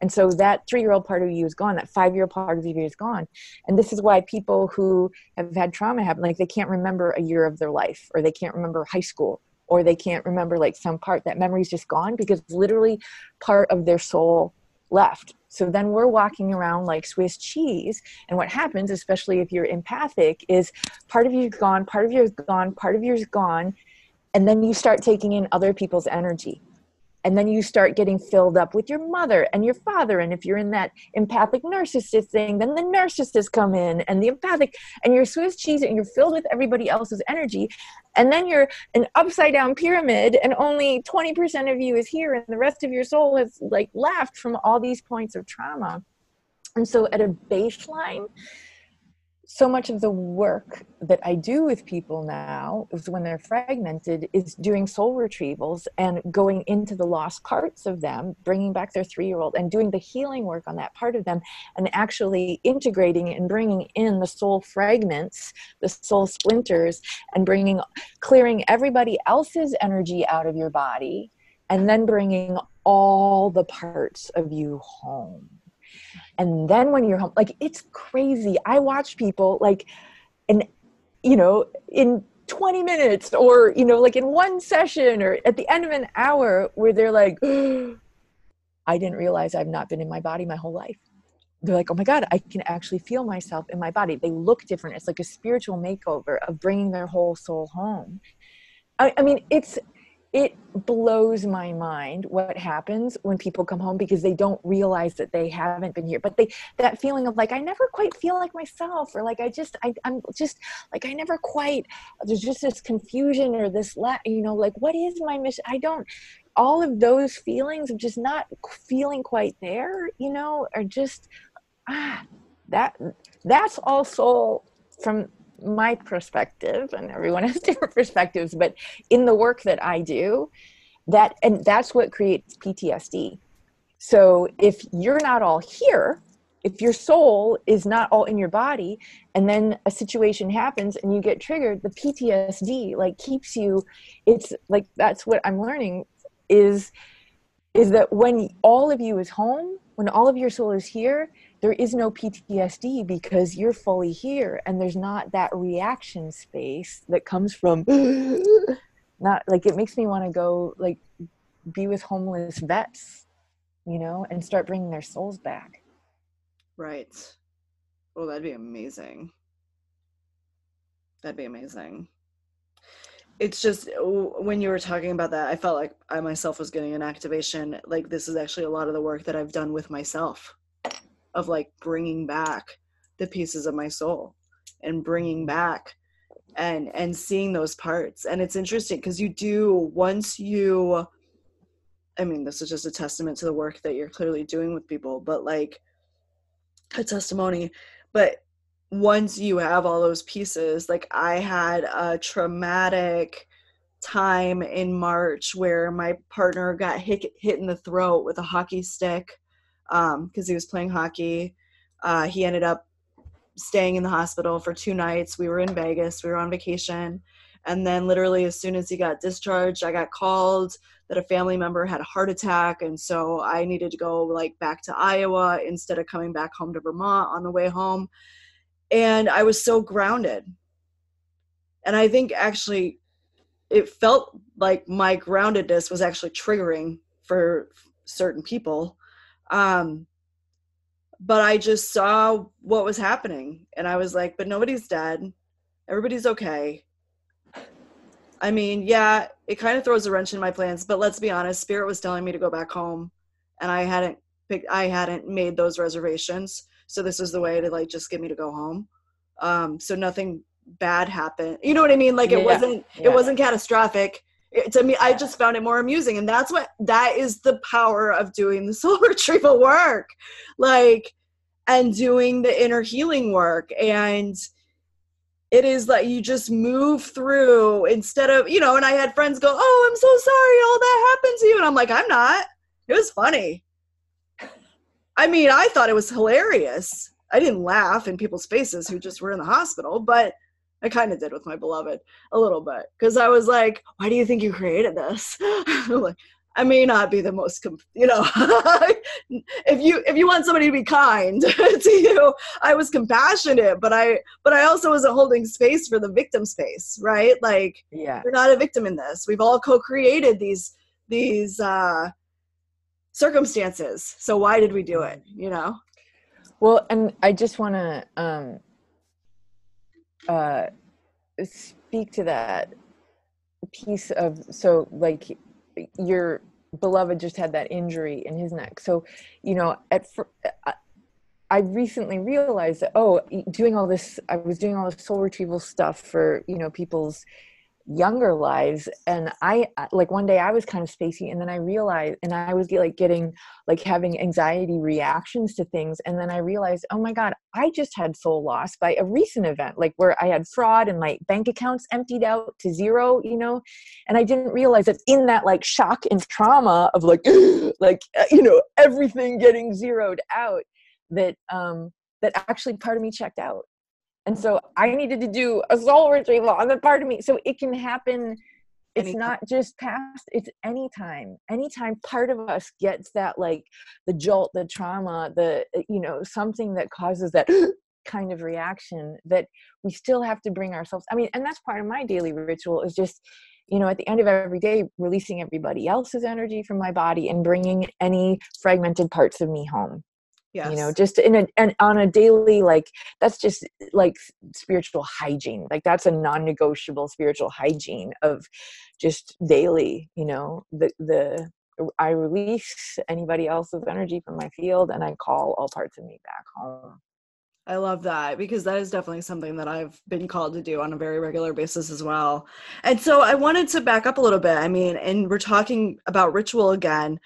And so that three year old part of you is gone. That five year old part of you is gone. And this is why people who have had trauma happen like they can't remember a year of their life or they can't remember high school or they can't remember like some part. That memory's just gone because literally part of their soul left so then we're walking around like Swiss cheese. And what happens, especially if you're empathic, is part of you's gone, part of yours gone, part of yours gone. And then you start taking in other people's energy and then you start getting filled up with your mother and your father and if you're in that empathic narcissist thing then the narcissists come in and the empathic and you're swiss cheese and you're filled with everybody else's energy and then you're an upside down pyramid and only 20% of you is here and the rest of your soul has like left from all these points of trauma. And so at a baseline so much of the work that I do with people now is when they're fragmented is doing soul retrievals and going into the lost parts of them, bringing back their three year old and doing the healing work on that part of them and actually integrating and bringing in the soul fragments, the soul splinters, and bringing, clearing everybody else's energy out of your body and then bringing all the parts of you home and then when you're home like it's crazy. I watch people like and you know in 20 minutes or you know like in one session or at the end of an hour where they're like [gasps] i didn't realize i've not been in my body my whole life. They're like oh my god i can actually feel myself in my body. They look different. It's like a spiritual makeover of bringing their whole soul home. I, I mean it's it blows my mind what happens when people come home because they don't realize that they haven't been here. But they that feeling of like i never quite feel like myself or like i just I, i'm just like i never quite there's just this confusion or this you know like what is my mission i don't all of those feelings of just not feeling quite there you know are just ah that that's all soul from my perspective and everyone [laughs] has different perspectives but in the work that i do that and that's what creates ptsd so if you're not all here if your soul is not all in your body and then a situation happens and you get triggered the ptsd like keeps you it's like that's what i'm learning is is that when all of you is home when all of your soul is here there is no PTSD because you're fully here and there's not that reaction space that comes from [gasps] not like it makes me want to go like be with homeless vets, you know, and start bringing their souls back. Right. Oh, that'd be amazing. That'd be amazing. It's just when you were talking about that, I felt like I myself was getting an activation. Like, this is actually a lot of the work that I've done with myself of like bringing back the pieces of my soul and bringing back and and seeing those parts. And it's interesting because you do once you i mean this is just a testament to the work that you're clearly doing with people but like a testimony. But once you have all those pieces like i had a traumatic time in march where my partner got hit hit in the throat with a hockey stick because um, he was playing hockey. Uh, he ended up staying in the hospital for two nights. We were in Vegas, we were on vacation. And then, literally, as soon as he got discharged, I got called that a family member had a heart attack. And so I needed to go like back to Iowa instead of coming back home to Vermont on the way home. And I was so grounded. And I think actually it felt like my groundedness was actually triggering for certain people um, but I just saw what was happening and I was like, but nobody's dead. Everybody's okay. I mean, yeah, it kind of throws a wrench in my plans, but let's be honest, Spirit was telling me to go back home and I hadn't picked I hadn't made those reservations. So this was the way to like just get me to go home. Um, so nothing bad happened. You know what I mean? Like it yeah, wasn't yeah. it wasn't catastrophic to me i just found it more amusing and that's what that is the power of doing the [laughs] soul retrieval work. Like and doing the inner healing work and it is like you just move through instead of you know and i had friends go oh i'm so sorry all that happened to you and i'm like i'm not. It was funny. I mean i thought it was hilarious. I didn't laugh in people's faces who just were in the hospital but I kind of did with my beloved a little bit because I was like, "Why do you think you created this?" [laughs] like, I may not be the most, you know, [laughs] if you if you want somebody to be kind [laughs] to you, I was compassionate, but I but I also wasn't holding space for the victim space, right? Like, yeah, you're not a victim in this. We've all co-created these these uh, circumstances. So why did we do it? You know. Well, and I just want to um, uh, speak to that piece of so like your beloved just had that injury in his neck. So, you know, at I, I recently realized that oh, doing all this, I was doing all this soul retrieval stuff for you know people's younger lives and i like one day i was kind of spacey and then i realized and i was like getting like having anxiety reactions to things and then i realized oh my god i just had soul loss by a recent event like where i had fraud and my bank accounts emptied out to zero you know? And i didn't realize that in that like shock and trauma of like [gasps] like uh, you know everything getting zeroed out that um that actually part of me checked out and so I needed to do a soul retrieval on the part of me. So it can happen. It's anytime. not just past, it's anytime. Anytime part of us gets that like the jolt, the trauma, the, uh, you know, something that causes that [gasps] kind of reaction that we still have to bring ourselves. I mean, and that's part of my daily ritual is just, you know, at the end of every day, releasing everybody else's energy from my body and bringing any fragmented parts of me home yes. you know just in a and on a daily like that's just like spiritual hygiene like that's a non-negotiable spiritual hygiene of just daily you know the the i release anybody else's energy from my field and i call all parts of me back home I love that because that is definitely something that I've been called to do on a very regular basis as well. And so I wanted to back up a little bit. I mean, and we're talking about ritual again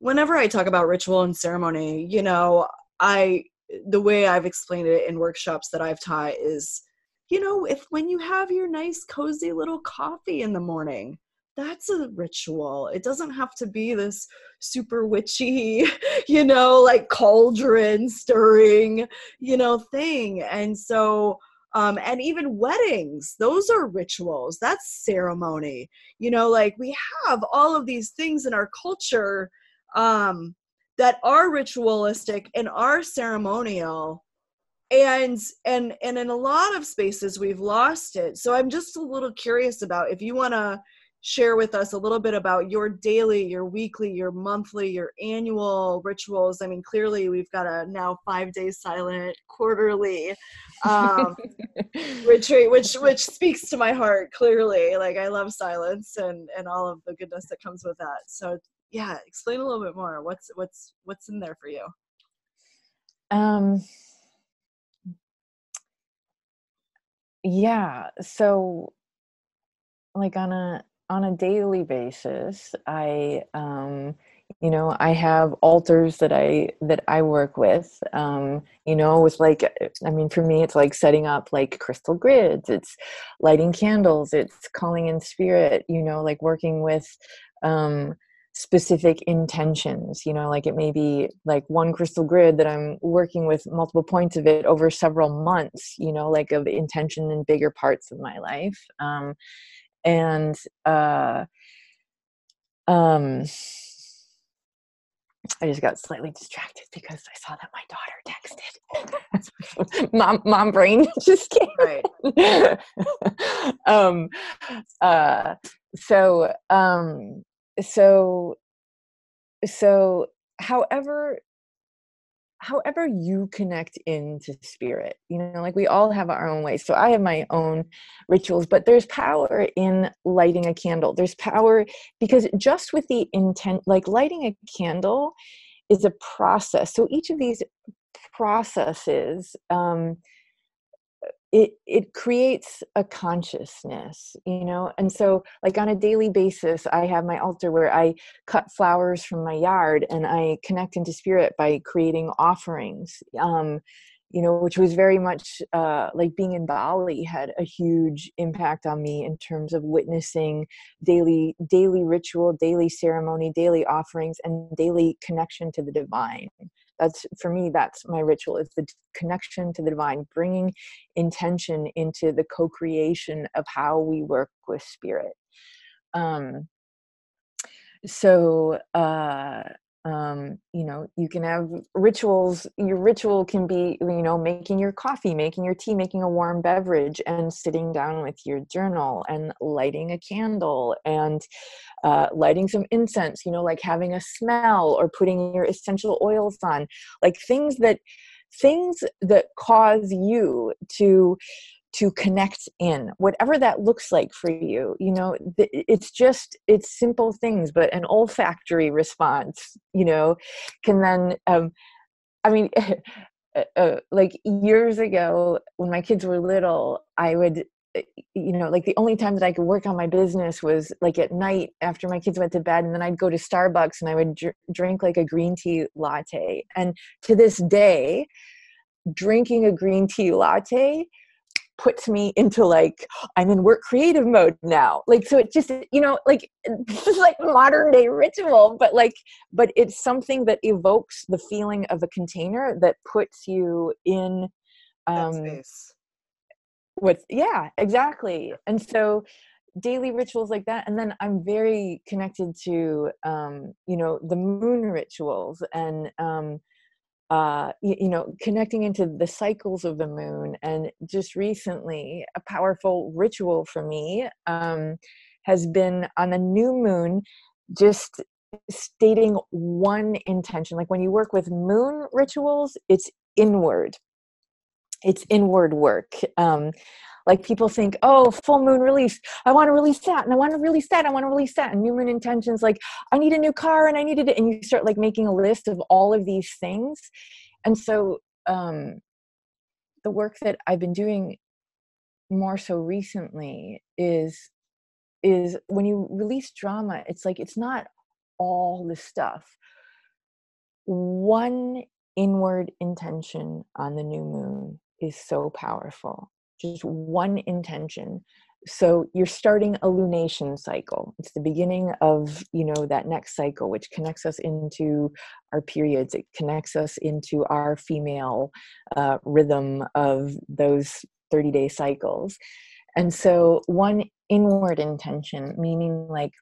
whenever I talk about ritual and ceremony, you know, I the way I've explained it in workshops that I've taught is, you know, if when you have your nice cozy little coffee in the morning, that's a ritual. It doesn't have to be this super witchy, [laughs] you know, like cauldron stirring, you know, thing. And so um, and even weddings those are rituals that's ceremony you know like we have all of these things in our culture um, that are ritualistic and are ceremonial. And and and in a lot of spaces we've lost it. So i'm just a little curious about if you want to share with us a little bit about your daily your weekly your monthly your annual rituals. I mean clearly we've got a now five day silent quarterly um, [laughs] retreat which which speaks to my heart clearly. Like i love silence and and all of the goodness that comes with that. So yeah explain a little bit more. What's what's what's in there for you? Um yeah so like on a on a daily basis i um you know i have altars that i that i work with um you know with like i mean for me it's like setting up like crystal grids it's lighting candles it's calling in spirit you know like working with um specific intentions you know like it may be like one crystal grid that i'm working with multiple points of it over several months you know like of intention in bigger parts of my life um and uh um I just got slightly distracted because I saw that my daughter texted. [laughs] mom, mom brain [laughs] just came. Right. [laughs] um, uh, so, um, so so however however you connect into spirit you know like we all have our own ways. So i have my own rituals but there's power in lighting a candle. There's power because just with the intent like lighting a candle is a process. So each of these processes um, it it creates a consciousness you know? And so like on a daily basis i have my altar where i cut flowers from my yard and i connect into spirit by creating offerings um you know which was very much uh like being in bali had a huge impact on me in terms of witnessing daily daily ritual daily ceremony daily offerings and daily connection to the divine that's for me that's my ritual is the connection to the divine bringing intention into the co-creation of how we work with spirit. Um so uh um you know you can have rituals your ritual can be you know making your coffee making your tea making a warm beverage and sitting down with your journal and lighting a candle and uh, lighting some incense you know like having a smell or putting your essential oils on. Like things that things that cause you to to connect in whatever that looks like for you you know it's just it's simple things but an olfactory response you know can then um i mean [laughs] uh, uh, like years ago when my kids were little i would uh, you know like the only time that i could work on my business was like at night after my kids went to bed and then i'd go to starbucks and i would dr- drink like a green tea latte and to this day drinking a green tea latte puts me into like i'm in work creative mode now like so it just you know like [laughs] this is like modern day ritual but like but it's something that evokes the feeling of a container that puts you in um space. what yeah exactly and so daily rituals like that and then i'm very connected to um you know the moon rituals and um uh, you, you, know, connecting into the cycles of the moon. And just recently, a powerful ritual for me um, has been on the new moon, just stating one intention. Like when you work with moon rituals, it's inward. It's inward work. Um, like people think, oh, full moon release. I want to release that, and I want to release that. I want to release that. And new moon intentions, like I need a new car, and I needed it. And you start like making a list of all of these things. And so um, the work that I've been doing more so recently is is when you release drama, it's like it's not all the stuff. One inward intention on the new moon is so powerful just one intention. So you're starting a lunation cycle. It's the beginning of you know that next cycle which connects us into our periods. It connects us into our female uh, rhythm of those 30 day cycles. And so one inward intention meaning like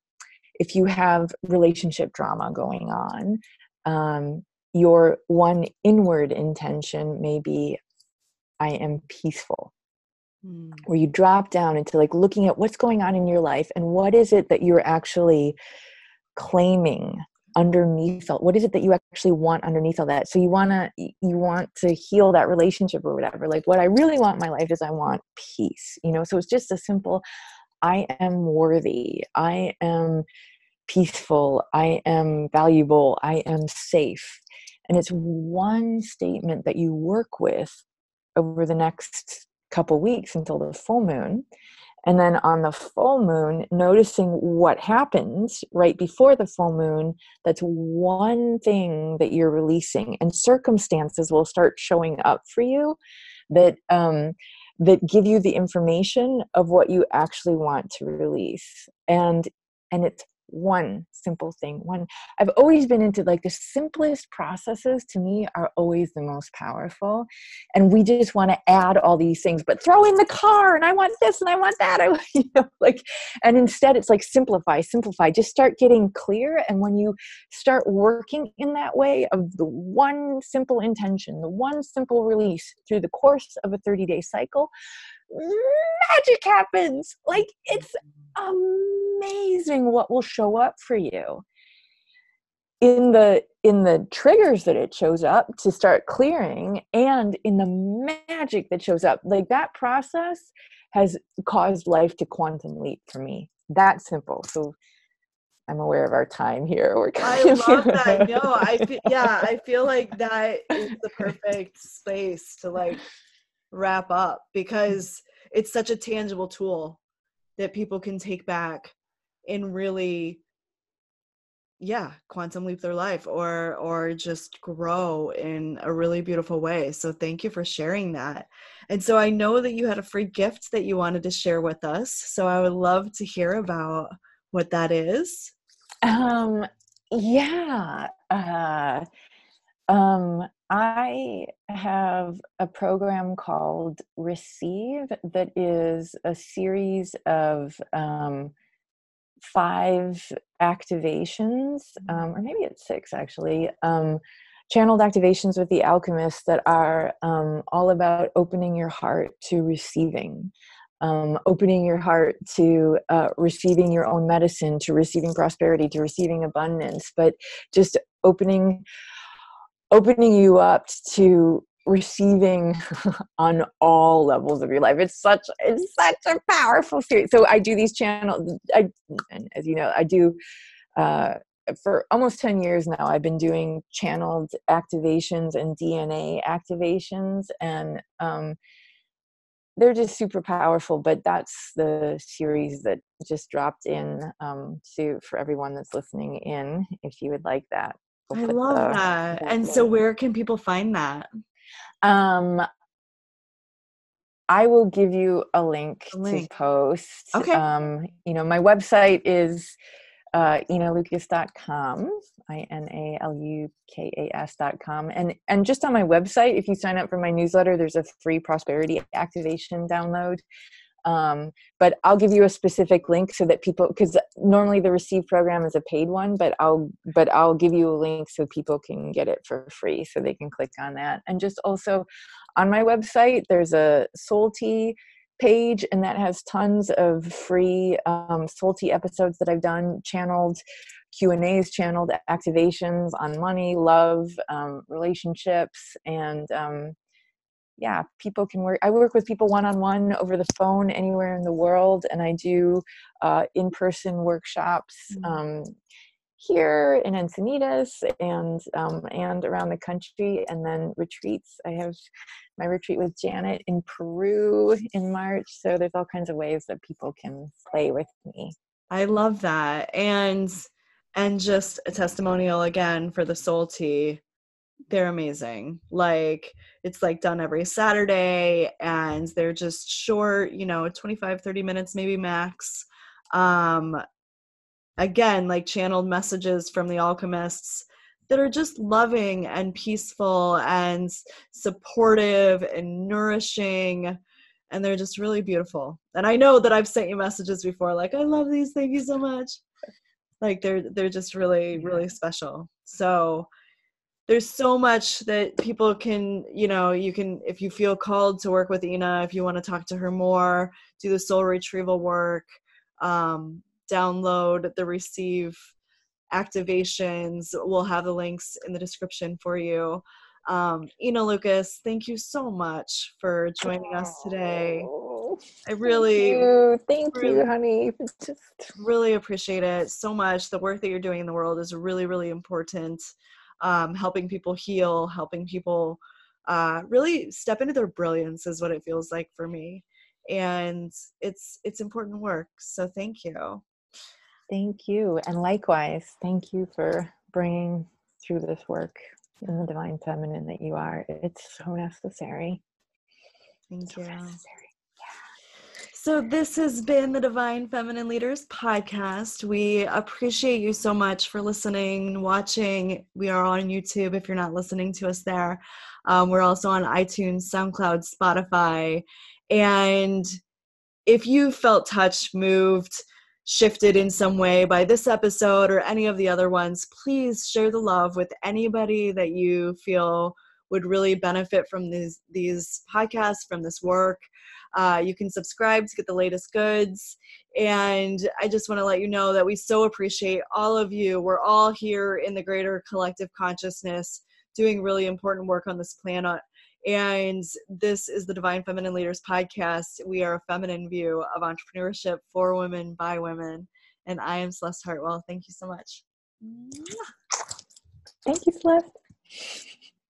if you have relationship drama going on um, your one inward intention may be i am peaceful mm. where you drop down into like looking at what's going on in your life and what is it that you're actually claiming underneath all what is it that you actually want underneath all that? So you want to you want to heal that relationship or whatever like what i really want in my life is i want peace you know? So it's just a simple i am worthy. I am peaceful. I am valuable. I am safe. And it's one statement that you work with over the next couple weeks until the full moon. And then on the full moon noticing what happens right before the full moon that's one thing that you're releasing and circumstances will start showing up for you that um, that give you the information of what you actually want to release. And and it's one simple thing one i've always been into like the simplest processes to me are always the most powerful and we just want to add all these things but throw in the car and i want this and i want that [laughs] i you know like and instead it's like simplify simplify just start getting clear and when you start working in that way of the one simple intention the one simple release through the course of a 30 day cycle magic happens. Like it's amazing what will show up for you in the in the triggers that it shows up to start clearing and in the magic that shows up. Like that process has caused life to quantum leap for me. That simple. So i'm aware of our time here. We're i love that. No i [laughs] feel, yeah i feel like that is the perfect space to like wrap up because it's such a tangible tool that people can take back and really yeah quantum leap their life or or just grow in a really beautiful way. So thank you for sharing that. And so i know that you had a free gift that you wanted to share with us. So i would love to hear about what that is. Um yeah uh um I have a program called Receive that is a series of um, five activations, um, or maybe it's six actually, um, channeled activations with the alchemist that are um, all about opening your heart to receiving. Um, opening your heart to uh, receiving your own medicine, to receiving prosperity, to receiving abundance, but just opening opening you up to receiving [laughs] on all levels of your life. It's such it's such a powerful series. So i do these channels i and as you know i do uh, for almost 10 years now i've been doing channeled activations and dna activations and um, they're just super powerful but that's the series that just dropped in um, to for everyone that's listening in if you would like that I love the, that. And so where can people find that? Um I will give you a link, a link. to post. Okay. Um, you know, my website is uh, inalukas.com, I-N-A-L-U-K-A-S.com. And, and just on my website, if you sign up for my newsletter, there's a free prosperity activation download um, but i'll give you a specific link so that people because normally the receive program is a paid one but i'll but i'll give you a link so people can get it for free so they can click on that. And just also on my website there's a tea page and that has tons of free um, episodes that i've done channeled q and a's channeled activations on money love um, relationships and um, yeah people can work i work with people one-on-one over the phone anywhere in the world and i do uh, in-person workshops mm-hmm. um, here in encinitas and um, and around the country and then retreats. I have my retreat with janet in peru in march so there's all kinds of ways that people can play with me. I love that and and just a testimonial again for the soul tea they're amazing. Like it's like done every Saturday and they're just short, you know, 25 30 minutes maybe max. Um again, like channeled messages from the alchemists that are just loving and peaceful and supportive and nourishing and they're just really beautiful. And I know that I've sent you messages before like I love these, thank you so much. Like they're they're just really really special. So there's so much that people can you know you can if you feel called to work with ina if you want to talk to her more do the soul retrieval work um, download the receive activations we'll have the links in the description for you. Um, ina lukas thank you so much for joining us today. I really thank you, thank really, you honey just really appreciate it so much. The work that you're doing in the world is really really important um, helping people heal, helping people uh, really step into their brilliance is what it feels like for me. And it's it's important work. So thank you. Thank you, and likewise, thank you for bringing through this work in the divine feminine that you are. It's so necessary. Thank you. necessary. So, this has been the Divine Feminine Leaders podcast. We appreciate you so much for listening, watching. We are on YouTube if you're not listening to us there. Um, we're also on iTunes, SoundCloud, Spotify. And if you felt touched, moved, shifted in some way by this episode or any of the other ones, please share the love with anybody that you feel would really benefit from these these podcasts, from this work. Uh, you can subscribe to get the latest goods. And I just want to let you know that we so appreciate all of you. We're all here in the greater collective consciousness doing really important work on this planet. And this is the Divine Feminine Leaders podcast. We are a feminine view of entrepreneurship for women by women. And I am Celeste Hartwell. Thank you so much. Thank you, Celeste.